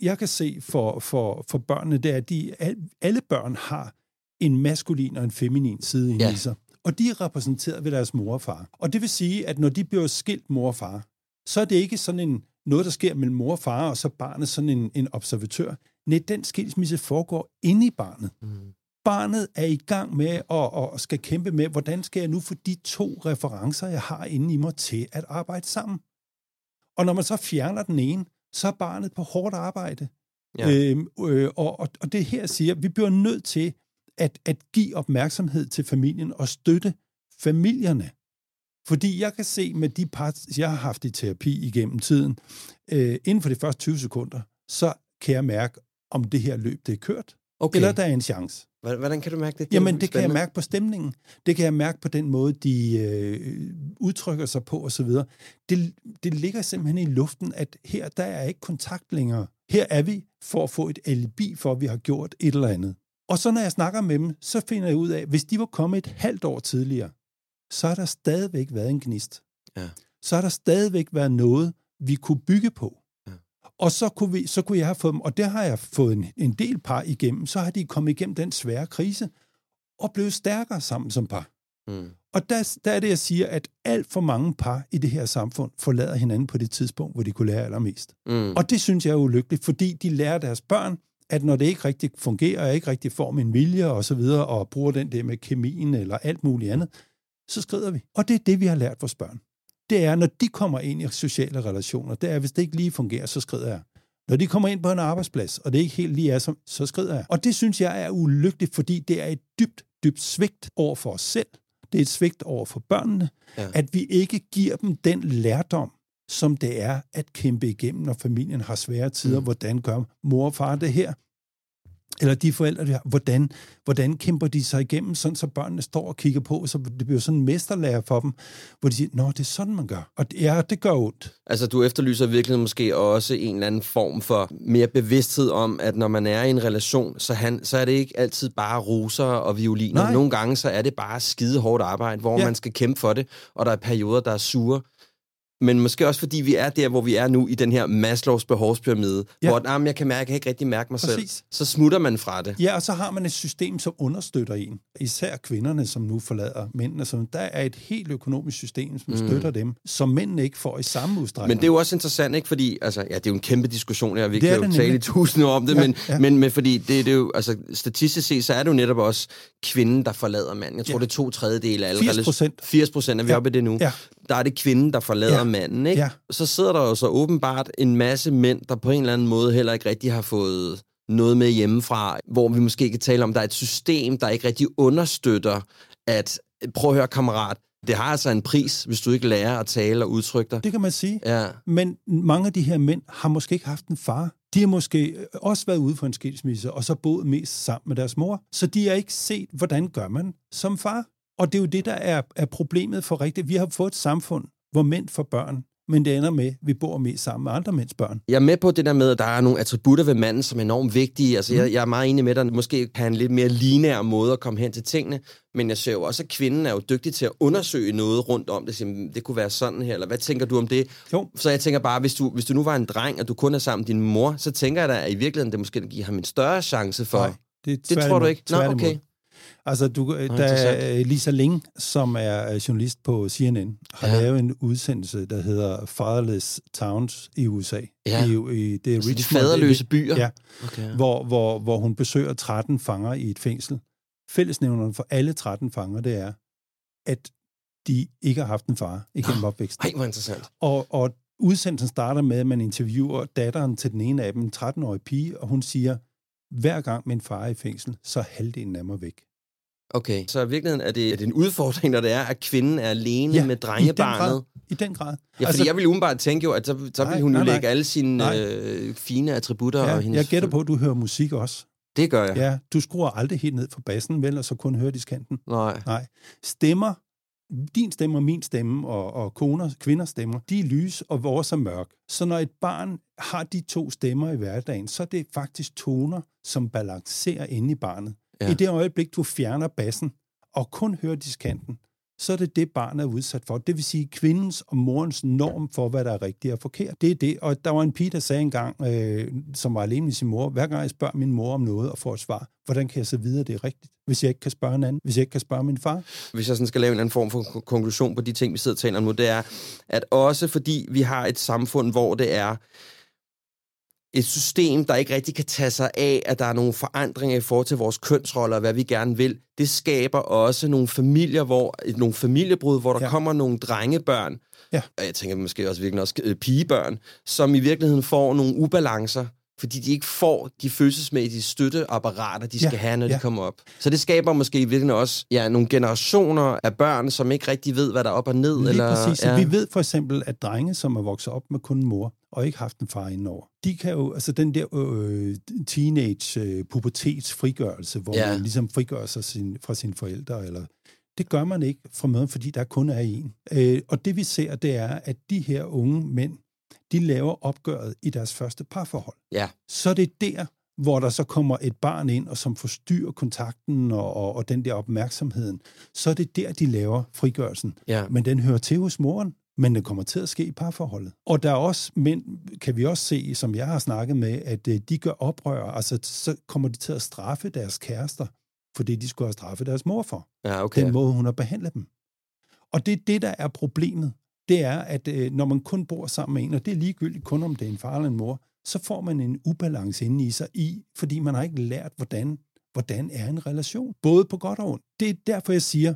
jeg kan se for, for, for børnene, det er, at de, al- alle børn har en maskulin og en feminin side ja. i sig. Og de er repræsenteret ved deres mor og far. Og det vil sige, at når de bliver skilt mor og far, så er det ikke sådan en, noget, der sker mellem mor og far, og så barnet sådan en, en observatør. Nej, den skilsmisse foregår inde i barnet. Mm. Barnet er i gang med at, at skal kæmpe med, hvordan skal jeg nu få de to referencer, jeg har inde i mig, til at arbejde sammen. Og når man så fjerner den ene, så er barnet på hårdt arbejde. Ja. Øhm, øh, og, og, og det her siger, at vi bliver nødt til at, at give opmærksomhed til familien og støtte familierne. Fordi jeg kan se med de par, jeg har haft i terapi igennem tiden, øh, inden for de første 20 sekunder, så kan jeg mærke, om det her løb det er kørt, Okay. eller der er en chance. Hvordan- kan du mærke det? Jamen, er det kan jeg spændende. mærke på stemningen. Det kan jeg mærke på den måde, de øh, udtrykker sig på osv. Det, det ligger simpelthen i luften, at her der er ikke kontakt længere. Her er vi for at få et alibi for, at vi har gjort et eller andet. Og så når jeg snakker med dem, så finder jeg ud af, at hvis de var kommet et halvt år tidligere, så har der stadigvæk været en gnist. Ja. Så har der stadigvæk været noget, vi kunne bygge på. Og så kunne, vi, så kunne jeg have fået dem, og der har jeg fået en, en del par igennem, så har de kommet igennem den svære krise, og blevet stærkere sammen som par. Mm. Og der, der er det, jeg siger, at alt for mange par i det her samfund forlader hinanden på det tidspunkt, hvor de kunne lære allermest. Mm. Og det synes jeg er ulykkeligt, fordi de lærer deres børn, at når det ikke rigtig fungerer, og ikke rigtig får min vilje og så videre, og bruger den der med kemien eller alt muligt andet, så skrider vi. Og det er det, vi har lært vores børn. Det er, når de kommer ind i sociale relationer, det er, hvis det ikke lige fungerer, så skrider jeg. Når de kommer ind på en arbejdsplads, og det ikke helt lige er, som, så skrider jeg. Og det synes jeg er ulykkeligt, fordi det er et dybt, dybt svigt over for os selv. Det er et svigt over for børnene, Ja. at vi ikke giver dem den lærdom, som det er at kæmpe igennem, når familien har svære tider. Mm. Hvordan gør mor og far det her? Eller de forældre, de har, hvordan, hvordan kæmper de sig igennem, sådan så børnene står og kigger på, så det bliver sådan en mesterlærer for dem, hvor de siger, nå, det er sådan, man gør. Og det, ja, det gør ondt. Altså, du efterlyser virkelig måske også en eller anden form for mere bevidsthed om, at når man er i en relation, så, han, så er det ikke altid bare roser og violiner. Nej. Nogle gange så er det bare skide hårdt arbejde, hvor ja. Man skal kæmpe for det, og der er perioder, der er sure. Men måske også fordi vi er der, hvor vi er nu i den her Maslows behovspyramide, Ja. hvor men jeg kan mærke, jeg kan ikke rigtig mærke mig Præcis. selv. Så smutter man fra det. Ja, og så har man et system, som understøtter en. Især kvinderne, som nu forlader mændene. Så der er et helt økonomisk system, som mm. støtter dem, som mændene ikke får i samme udstrækning. Men det er jo også interessant, ikke? Fordi, altså, ja, det er jo en kæmpe diskussion her, vi kan jo tale i tusind år om det, Ja, men, ja. Men, men fordi det, det er jo, altså, statistisk set, så er det jo netop også kvinden, der forlader manden. Jeg tror, Ja. det er to tredjedele af alle 80%. 80 procent er vi Ja. oppe i det nu. Ja. Der er det kvinden, der forlader Ja. manden, ikke? Ja. Så sidder der jo så åbenbart en masse mænd, der på en eller anden måde heller ikke rigtig har fået noget med hjemmefra, hvor vi måske kan tale om, der er et system, der ikke rigtig understøtter, at prøv at høre, kammerat, det har altså en pris, hvis du ikke lærer at tale og udtrykke dig. Det kan man sige. Ja. Men mange af de her mænd har måske ikke haft en far. De har måske øh, også været ude for en skilsmisse, og så boet mest sammen med deres mor. Så de har ikke set, hvordan gør man som far. Og det er jo det, der er, er problemet for rigtigt. Vi har fået et samfund, hvor mænd får børn, men det ender med, at vi bor mest sammen med andre mænds børn. Jeg er med på det der med, at der er nogle attributter ved manden, som er enormt vigtige. Altså, Mm. jeg, jeg er meget enig med dig. Måske kan en lidt mere lineær måde at komme hen til tingene. Men jeg ser jo også, at kvinden er jo dygtig til at undersøge noget rundt om det. Sige, "Hmm, det kunne være sådan her, eller hvad tænker du om det? Jo. Så jeg tænker bare, hvis du, hvis du nu var en dreng, og du kun er sammen med din mor, så tænker jeg da, at i virkeligheden, det måske giver ham en større chance for... Nej, det, er det tror du ikke? Nå, okay. Altså, du, der interessant. er Lisa Ling, som er øh, journalist på CNN, har Ja. lavet en udsendelse, der hedder Fatherless Towns i USA. Ja. I, i, det er Så de faderløse byer? Ja, Okay. hvor, hvor, hvor hun besøger 13 fanger i et fængsel. Fællesnævneren for alle 13 fanger, det er, at de ikke har haft en far igennem opvæksten. Ej, hvor interessant. Og, og udsendelsen starter med, at man interviewer datteren til den ene af dem, en 13-årig pige, og hun siger, hver gang min far er i fængsel, så er halvdelen af mig væk. Okay, så i virkeligheden er det, er det en udfordring, når det er, at kvinden er alene Ja, med I den drengebarnet? grad. I den grad. Ja, fordi altså, jeg ville umiddelbart tænke jo, at så, så Nej, ville hun nej, nej. lægge alle sine Nej. øh, fine attributter og ja, hendes... jeg gætter på, at du hører musik også. Det gør jeg. Ja, du skruer aldrig helt ned for bassen, vel, og så kun hører diskanten. Nej. Nej. Stemmer, din stemme og min stemme og, og koner, kvinders stemmer, de er lys, og vores er mørk. Så når et barn har de to stemmer i hverdagen, så er det faktisk toner, som balancerer inde i barnet. Ja. I det øjeblik, du fjerner bassen og kun hører diskanten, så er det det, barnet er udsat for. Det vil sige kvindens og morens norm for, hvad der er rigtigt og forkert. Det er det. Og der var en pige, der sagde engang, øh, som var alene med sin mor, hver gang jeg spørger min mor om noget og får et svar, hvordan kan jeg så vide, at det er rigtigt, hvis jeg ikke kan spørge en anden, hvis jeg ikke kan spørge min far? Hvis jeg sådan skal lave en anden form for ko- konklusion på de ting, vi sidder og taler om nu, det er, at også fordi vi har et samfund, hvor det er et system, der ikke rigtig kan tage sig af, at der er nogle forandringer i forhold til vores kønsroller og hvad vi gerne vil. Det skaber også nogle familier, hvor nogle familiebrud, hvor der ja. Kommer nogle drengebørn, Ja. og jeg tænker måske også virkelig også øh, pigebørn, som i virkeligheden får nogle ubalancer, fordi de ikke får de følelsesmæssige støtteapparater, de skal Ja, have, når de ja. kommer op. Så det skaber måske i virkeligheden også ja, nogle generationer af børn, som ikke rigtig ved, hvad der er op og ned. Lige eller, præcis. Ja. Vi ved for eksempel, at drenge, som er vokset op med kun mor, og ikke haft en far indenover, de kan jo, altså den der øh, teenage øh, pubertets frigørelse, hvor Ja. man ligesom frigør sig sin, fra sine forældre, eller det gør man ikke fra møden, fordi der kun er en. Øh, og det vi ser, det er, at de her unge mænd, de laver opgøret i deres første parforhold. Ja. Så er det der, hvor der så kommer et barn ind, og som forstyrrer kontakten og, og, og den der opmærksomheden, så er det der, de laver frigørelsen. Ja. Men den hører til hos moren, men det kommer til at ske i parforholdet. Og der er også mænd, kan vi også se, som jeg har snakket med, at øh, de gør oprør, altså så kommer de til at straffe deres kærester, fordi de skulle have straffet deres mor for Ja, okay. den måde, hun har behandlet dem. Og det er det, der er problemet. Det er, at øh, når man kun bor sammen med en, og det er ligegyldigt kun om det er en far eller en mor, så får man en ubalance inde i sig, i, fordi man har ikke lært, hvordan, hvordan er en relation. Både på godt og ondt. Det er derfor, jeg siger,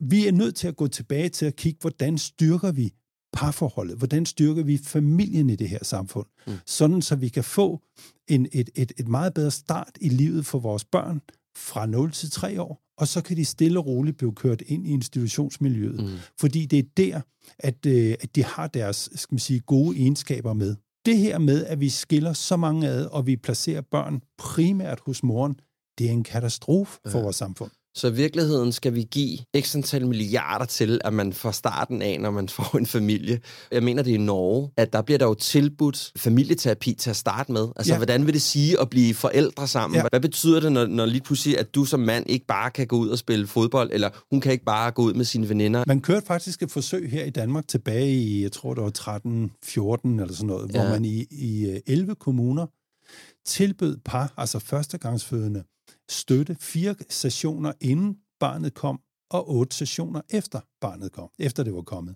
vi er nødt til at gå tilbage til at kigge, hvordan styrker vi parforholdet? Hvordan styrker vi familien i det her samfund? Mm. Sådan, så vi kan få en, et, et, et meget bedre start i livet for vores børn fra 0 til 3 år, og så kan de stille og roligt blive kørt ind i institutionsmiljøet. Mm. Fordi det er der, at, øh, at de har deres skal man sige, gode egenskaber med. Det her med, at vi skiller så mange ad, og vi placerer børn primært hos moren, det er en katastrofe for Ja. vores samfund. Så i virkeligheden skal vi give x antal milliarder til, at man får starten af, når man *laughs* får en familie. Jeg mener, det er i Norge, at der bliver der jo tilbudt familieterapi til at starte med. Altså, Ja. hvordan vil det sige at blive forældre sammen? Ja. Hvad betyder det, når, når lige pludselig, at du som mand ikke bare kan gå ud og spille fodbold, eller hun kan ikke bare gå ud med sine veninder? Man kørte faktisk et forsøg her i Danmark tilbage i, jeg tror det var 13, 14 eller sådan noget, ja. hvor man i, i øh, 11 kommuner tilbød par, altså førstegangsfødende, støtte fire sessioner inden barnet kom, og otte sessioner efter barnet kom, efter det var kommet.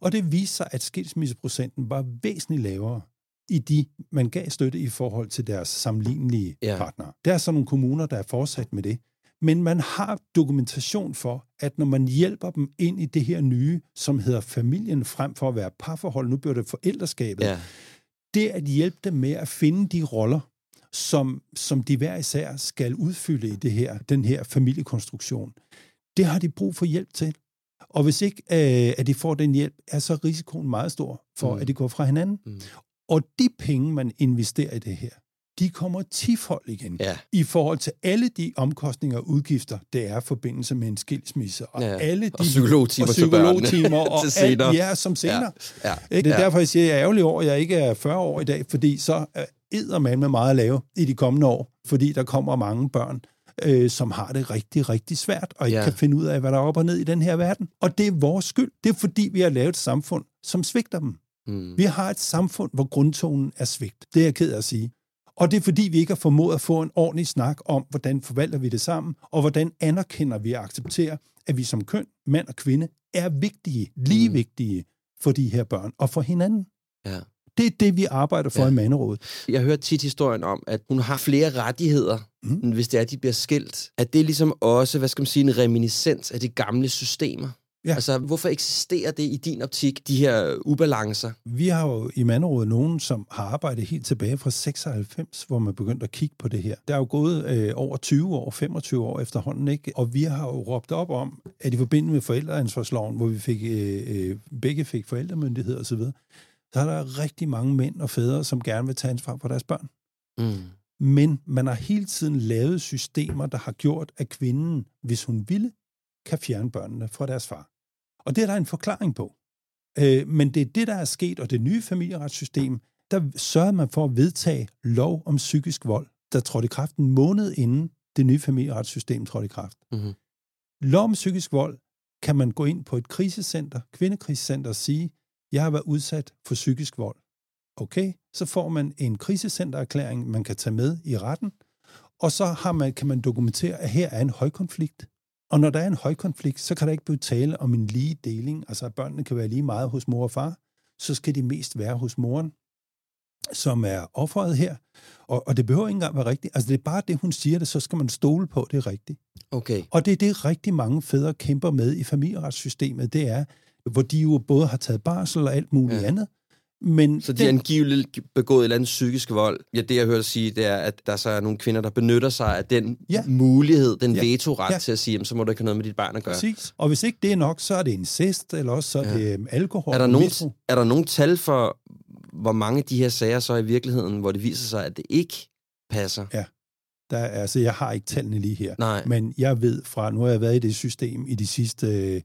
Og det viste sig, at skilsmisseprocenten var væsentligt lavere i de, man gav støtte i forhold til deres sammenlignelige Ja. partnere. Der er så nogle kommuner, der er fortsat med det. Men man har dokumentation for, at når man hjælper dem ind i det her nye, som hedder familien frem for at være parforhold, nu bliver det forældreskabet, Ja. det at hjælpe dem med at finde de roller, som, som de hver især skal udfylde i det her, den her familiekonstruktion, det har de brug for hjælp til. Og hvis ikke øh, at de får den hjælp, er så risikoen meget stor for, Mm. at de går fra hinanden. Mm. Og de penge, man investerer i det her, de kommer tifold igen Ja. i forhold til alle de omkostninger og udgifter, det er i forbindelse med en skilsmisse. Og Ja, alle de og psykologtimer og psykologtimer og Til *laughs* alt, ja, som senere. Ja. Ikke? Det er Ja. derfor, jeg siger, at jeg er ærgerlig over, at jeg ikke er 40 år i dag, fordi så æder man med meget at lave i de kommende år, fordi der kommer mange børn, øh, som har det rigtig, rigtig svært, og ikke Ja. kan finde ud af, hvad der er op og ned i den her verden. Og det er vores skyld. Det er fordi, vi har lavet et samfund, som svigter dem. Mm. Vi har et samfund, hvor grundtonen er svigt. Det er jeg ked af at sige. Og det er fordi, vi ikke har formået at få en ordentlig snak om, hvordan forvalter vi det sammen, og hvordan anerkender vi og accepterer, at vi som køn, mand og kvinde, er vigtige, lige mm. vigtige for de her børn og for hinanden. Ja. Det er det, vi arbejder for Ja. i manderådet. Jeg hører tit historien om, at hun har flere rettigheder. Mm. hvis det er, at de bliver skilt. At det er ligesom også, hvad skal man sige, en reminiscens af de gamle systemer. Ja. Altså, hvorfor eksisterer det i din optik, de her ubalancer? Vi har jo i manderådet nogen, som har arbejdet helt tilbage fra 96, hvor man begyndte at kigge på det her. Der er jo gået øh, over 20 år, 25 år efterhånden, ikke? Og vi har jo råbt op om, at i forbindelse med forældreansvarsloven, hvor vi fik, øh, øh, begge fik forældremyndighed osv., så er der rigtig mange mænd og fædre, som gerne vil tage ansvar for deres børn. Mm. Men man har hele tiden lavet systemer, der har gjort, at kvinden, hvis hun ville, kan fjerne børnene fra deres far. Og det er der en forklaring på. Øh, men det er det, der er sket, og det nye familieretssystem, der sørger man for at vedtage lov om psykisk vold, der trådte i kraft en måned inden det nye familieretssystem trådte i kraft. Mhm. Lov om psykisk vold kan man gå ind på et krisecenter, kvindekrisecenter, og sige, jeg har været udsat for psykisk vold. Okay, så får man en krisecentererklæring, man kan tage med i retten, og så har man, kan man dokumentere, at her er en højkonflikt. Og når der er en højkonflikt, så kan der ikke blive tale om en lige deling, altså at børnene kan være lige meget hos mor og far, så skal de mest være hos moren, som er offeret her. Og, og det behøver ikke engang være rigtigt. Altså det er bare det, hun siger det, så skal man stole på, det er rigtigt. Okay. Og det er det, rigtig mange fædre kæmper med i familieretssystemet, det er, hvor de jo både har taget barsel og alt muligt Ja. andet. Men Så de har angiveligt begået et eller andet psykisk vold. Ja, det jeg hører sige, det er, at der så er nogle kvinder, der benytter sig af den Ja. mulighed, den Ja. vetoret Ja. til at sige, jamen, så må du ikke have noget med dit barn at gøre. Præcis. Og hvis ikke det er nok, så er det incest, eller også så er Ja. det øhm, alkohol. Er der, og nogen, er der nogen tal for, hvor mange af de her sager så er i virkeligheden, hvor det viser sig, at det ikke passer? Ja. Der er, altså, jeg har ikke tallene lige her. Nej. Men jeg ved fra, nu har jeg været i det system i de sidste øh,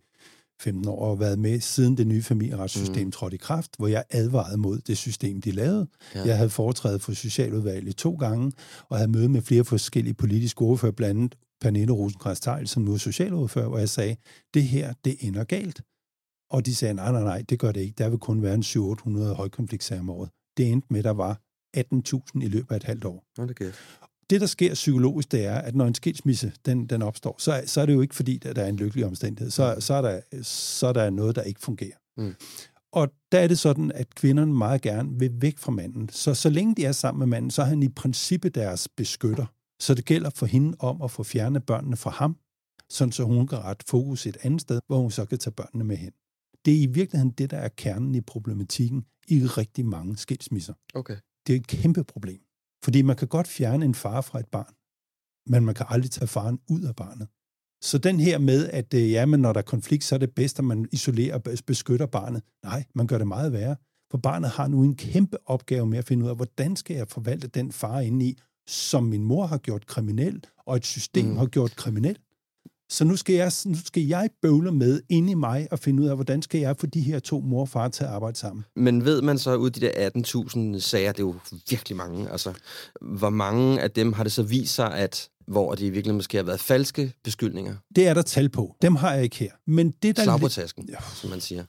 15 år, og været med siden det nye familieretssystem Mm. trådte i kraft, hvor jeg advarede mod det system, de lavede. Ja. Jeg havde foretrædet for Socialudvalget to gange, og havde møde med flere forskellige politiske ordfører, blandt andet Pernille rosenkrantz som nu er socialordfører, hvor jeg sagde, det her, det ender galt. Og de sagde, nej, nej, nej, det gør det ikke. Der vil kun være en 700-800 højkonfliktsager om året. Det endte med, at der var 18.000 i løbet af et halvt år Nå, det der sker psykologisk, det er, at når en skilsmisse den, den opstår, så, så er det jo ikke fordi, at der er en lykkelig omstændighed. Så, så, er, der, så er der noget, der ikke fungerer. Mm. Og der er det sådan, at kvinderne meget gerne vil væk fra manden. Så så længe de er sammen med manden, så er han i princippet deres beskytter. Så det gælder for hende om at få fjernet børnene fra ham, sådan så hun kan rette fokus et andet sted, hvor hun så kan tage børnene med hen. Det er i virkeligheden det, der er kernen i problematikken i rigtig mange skilsmisser. Okay. Det er et kæmpe problem. Fordi man kan godt fjerne en far fra et barn, men man kan aldrig tage faren ud af barnet. Så den her med, at øh, ja, men når der er konflikt, så er det bedst, at man isolerer og beskytter barnet. Nej, man gør det meget værre. For barnet har nu en kæmpe opgave med at finde ud af, hvordan skal jeg forvalte den far inde i, som min mor har gjort kriminel, og et system Mm. mm. har gjort kriminel. Så nu skal, jeg, nu skal jeg bøvle med inde i mig og finde ud af, hvordan skal jeg få de her to mor og far til at arbejde sammen. Men ved man så ud af de der 18.000 sager, det er jo virkelig mange, altså, hvor mange af dem har det så vist sig, at hvor det virkelig måske har været falske beskyldninger? Det er der tal på. Dem har jeg ikke her. Men det, der Slag på tasken, som man siger.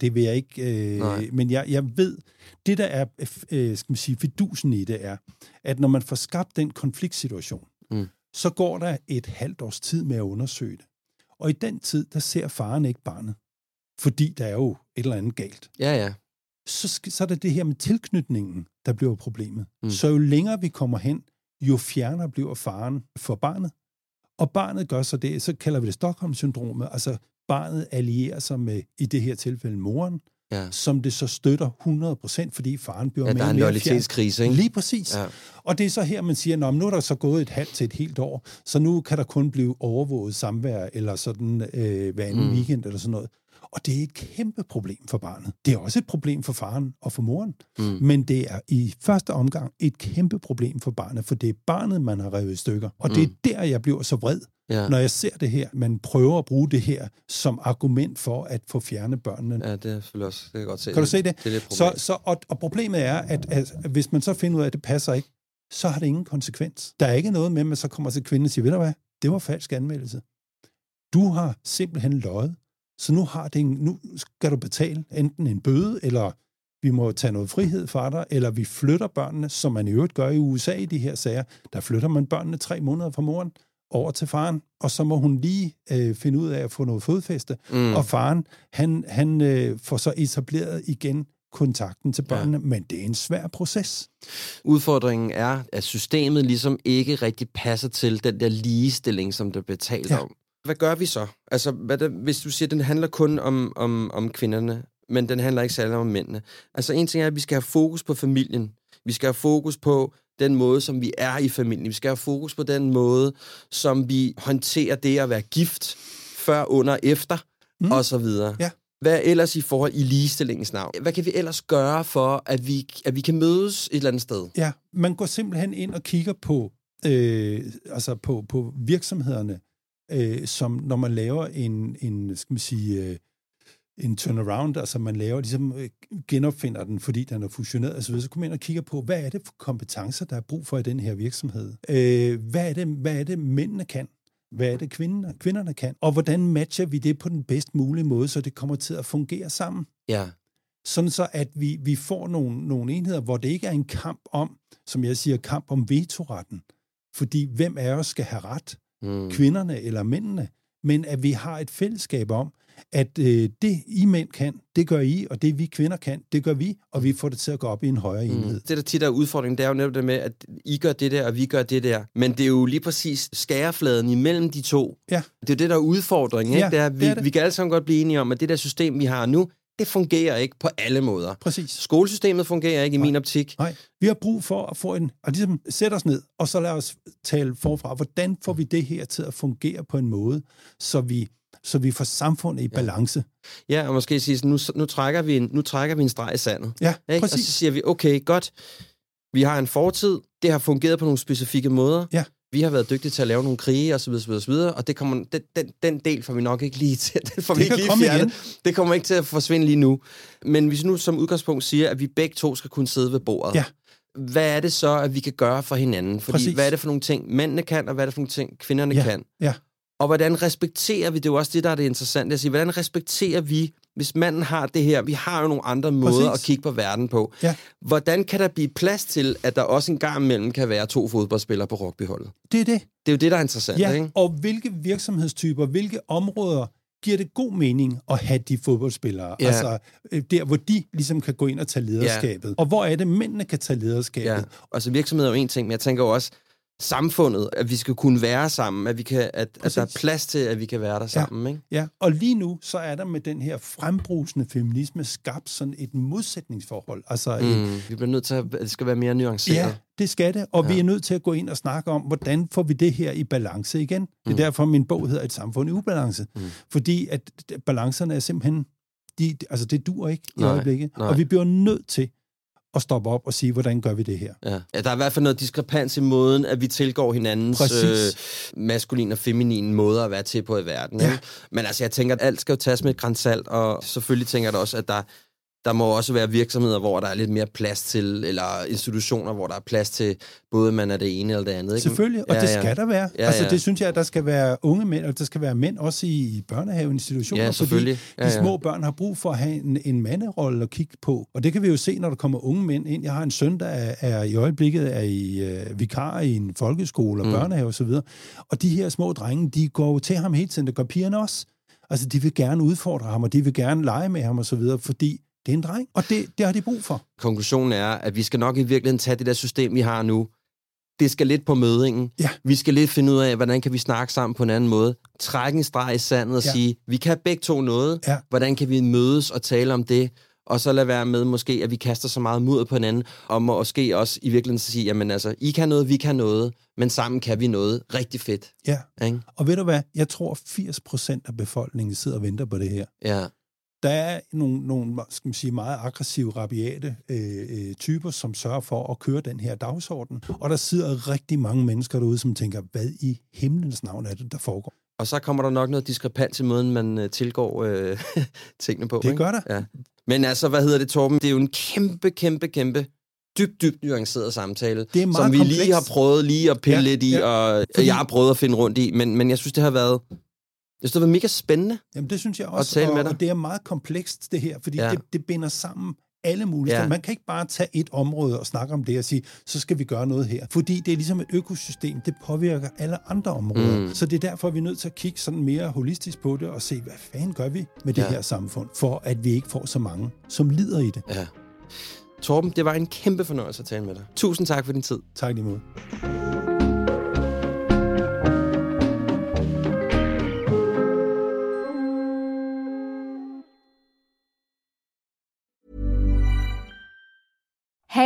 det vil jeg ikke, øh, Nej. men jeg, jeg ved, det der er, øh, skal man sige, fidusen i det er, at når man får skabt den konfliktsituation, Mm. Så går der et halvt års tid med at undersøge det. Og i den tid, der ser faren ikke barnet, fordi der er jo et eller andet galt. Ja, ja. Så, skal, så er det det her med tilknytningen, der bliver problemet. Mm. Mm. Så jo længere vi kommer hen, jo fjernere bliver faren for barnet. Og barnet gør så det, så kalder vi det Stockholm-syndromet, altså barnet allierer sig med, i det her tilfælde, moren, ja. som det så støtter 100%, fordi faren bliver Ja, mere der er en fjern. ikke? Lige præcis. Ja. Og det er så her, man siger, at nu er der så gået et halvt til et helt år, så nu kan der kun blive overvåget samvær, eller sådan øh, hver anden Mm. mm. weekend, eller sådan noget. Og det er et kæmpe problem for barnet. Det er også et problem for faren og for moren. Mm. Men det er i første omgang et kæmpe problem for barnet, for det er barnet, man har revet i stykker. Og det er Mm. der, jeg bliver så vred, Ja. når jeg ser det her. Man prøver at bruge det her som argument for at få fjernet børnene. ja, det er selvfølgelig også, det kan jeg godt se. Kan du se det? Det er lidt Så, så, og, og problemet er, at, at hvis man så finder ud af, at det passer ikke, så har det ingen konsekvens. Der er ikke noget med, at man så kommer til kvinden og siger, ved du hvad, det var falsk anmeldelse. Du har simpelthen løjet, så nu, har det en, nu skal du betale enten en bøde, eller vi må tage noget frihed fra dig, eller vi flytter børnene, som man i øvrigt gør i USA i de her sager. Der flytter man børnene tre måneder fra moren over til faren, og så må hun lige øh, finde ud af at få noget fodfæste. Mm. Og faren, han, han øh, får så etableret igen kontakten til børnene, ja. men det er en svær proces. Udfordringen er, at systemet ligesom ikke rigtig passer til den der ligestilling, som der bliver talt Ja. om. Hvad gør vi så? Altså, hvad der, hvis du siger, at den handler kun om, om, om kvinderne, men den handler ikke særlig om mændene. Altså, en ting er, at vi skal have fokus på familien. Vi skal have fokus på den måde, som vi er i familien. Vi skal have fokus på den måde, som vi håndterer det at være gift, før, under, efter, mm. Og så videre. Ja. Hvad ellers i forhold i ligestillingens navn? Hvad kan vi ellers gøre for, at vi, at vi kan mødes et eller andet sted? Ja, man går simpelthen ind og kigger på, øh, altså på, på virksomhederne, øh, som når man laver en, en skal man sige, øh, en turnaround, altså man laver, ligesom øh, genopfinder den, fordi den er fusioneret osv., så kommer man ind og kigger på, hvad er det for kompetencer, der er brug for i den her virksomhed? Øh, hvad, er det, hvad er det, mændene kan? Hvad er det, kvinderne, kvinderne kan? Og hvordan matcher vi det på den bedst mulige måde, så det kommer til at fungere sammen? Ja. sådan så at vi, vi får nogle, nogle enheder, hvor det ikke er en kamp om, som jeg siger, kamp om vetoretten. Fordi hvem af os skal have ret? Mm. Kvinderne eller mændene? Men at vi har et fællesskab om, at øh, det I mænd kan, det gør I, og det vi kvinder kan, det gør vi, og vi får det til at gå op i en højere enhed. Mm. Det, der tit er udfordringen, det er jo netop det med, at I gør det der, og vi gør det der. Men det er jo lige præcis skærefladen imellem de to. Ja. Det er jo det, der er udfordringen. Ikke? Ja, det er, vi, det er det. vi kan alle sammen godt blive enige om, at det der system, vi har nu, det fungerer ikke på alle måder. Præcis. Skolesystemet fungerer ikke i Nej. min optik. Nej, vi har brug for at få en, og ligesom sætte os ned, og så lad os tale forfra, hvordan får vi det her til at fungere på en måde, så vi, så vi får samfundet i balance. Ja, og måske sige, nu, nu, trækker vi en, nu trækker vi en streg i sandet. Ja, Ikke? Og så præcis. siger vi, okay, godt, vi har en fortid, det har fungeret på nogle specifikke måder. Ja. Vi har været dygtige til at lave nogle krige osv. osv., osv. Og det kommer, den, den, den del får vi nok ikke lige til. *laughs* Den får Det vi ikke lige igen. Det kommer ikke til at forsvinde lige nu. Men hvis nu som udgangspunkt siger, at vi begge to skal kunne sidde ved bordet, Ja. hvad er det så, at vi kan gøre for hinanden? Fordi Præcis. hvad er det for nogle ting, mændene kan, og hvad er det for nogle ting, kvinderne Ja. kan? Ja. Og hvordan respekterer vi, det er jo også det, der er det interessante at sige, hvordan respekterer vi, hvis manden har det her, vi har jo nogle andre måder Præcis. at kigge på verden på. Ja. Hvordan kan der blive plads til, at der også en gang imellem kan være to fodboldspillere på rugbyholdet? Det er det. Det er jo det, der er interessant, Ja, ikke? og hvilke virksomhedstyper, hvilke områder giver det god mening at have de fodboldspillere? Ja. Altså øh, der, hvor de ligesom kan gå ind og tage lederskabet. Ja. Og hvor er det, mændene kan tage lederskabet? Ja. Altså virksomhed er jo en ting, men jeg tænker jo også, samfundet, at vi skal kunne være sammen, at, vi kan, at, at der er plads til, at vi kan være der sammen, ikke? Ja, og lige nu, så er der med den her frembrusende feminisme skabt sådan et modsætningsforhold. Altså, mm. et. Vi bliver nødt til, at at det skal være mere nuanceret. ja, det skal det, og Ja. ja. vi er nødt til at gå ind og snakke om, hvordan får vi det her i balance igen. Det er Mm. derfor, min bog hedder Et samfund i ubalance. Mm. Fordi at balancerne er simpelthen, de, altså det dur ikke i Nej, øjeblikket. nej. Og vi bliver nødt til og stoppe op og sige, hvordan gør vi det her? Ja. ja, der er i hvert fald noget diskrepans i måden, at vi tilgår hinandens øh, maskulin og feminin måder at være til på i verden. Ja. Ikke? Men altså, jeg tænker, at alt skal jo tages med et grænsalt, og selvfølgelig tænker jeg da også, at der der må også være virksomheder, hvor der er lidt mere plads til, eller institutioner, hvor der er plads til, både man er det ene eller det andet. Ikke? Selvfølgelig, og ja, det ja. skal der være. Ja, altså, ja. det synes jeg, at der skal være unge mænd, og der skal være mænd også i børnehaveinstitutioner, Ja, fordi Ja, de ja. små børn har brug for at have en, en manderolle at kigge på. Og det kan vi jo se, når der kommer unge mænd ind. Jeg har en søn, der er, er i øjeblikket er i øh, vikar i en folkeskole og Mm. børnehave osv. Og, og de her små drenge, de går jo til ham hele tiden. Det gør pigerne også. Altså, de vil gerne udfordre ham, og de vil gerne lege med ham og så videre, fordi det er en dreng, og det, det har de brug for. Konklusionen er, at vi skal nok i virkeligheden tage det der system, vi har nu. Det skal lidt på mødingen. Ja. Vi skal lidt finde ud af, hvordan kan vi snakke sammen på en anden måde. Trække en streg i sandet og Ja. sige, vi kan begge to noget. Ja. Hvordan kan vi mødes og tale om det? Og så lade være med måske, at vi kaster så meget mudder på hinanden, og måske også i virkeligheden sige, jamen altså, I kan noget, vi kan noget, men sammen kan vi noget rigtig fedt. Ja, Ikke? og ved du hvad? Jeg tror, 80 procent af befolkningen sidder og venter på det her. Ja. Der er nogle, nogle skal man sige, meget aggressive, rabiate øh, øh, typer, som sørger for at køre den her dagsorden. Og der sidder rigtig mange mennesker derude, som tænker, hvad i himlens navn er det, der foregår? Og så kommer der nok noget diskrepans i måden, man øh, tilgår øh, *laughs* tingene på. Det ikke? gør der. Ja. Men altså, hvad hedder det, Torben? Det er jo en kæmpe, kæmpe, kæmpe, dybt, dybt nuanceret samtale, Det er som vi komplekst. lige har prøvet lige at pille Ja, lidt i, ja. og Fordi- jeg har prøvet at finde rundt i, men, men jeg synes, det har været, jeg synes, det været mega spændende. Jamen, det synes jeg også. tale med og, dig. og det er meget komplekst, det her, fordi ja. Det, det binder sammen alle mulige Ja. Man kan ikke bare tage et område og snakke om det og sige, så skal vi gøre noget her. Fordi det er ligesom et økosystem, det påvirker alle andre områder. Mm. Så det er derfor, vi er nødt til at kigge sådan mere holistisk på det og se, hvad fanden gør vi med det Ja. her samfund, for at vi ikke får så mange, som lider i det. Ja. Torben, det var en kæmpe fornøjelse at tale med dig. Tusind tak for din tid. Tak lige måde.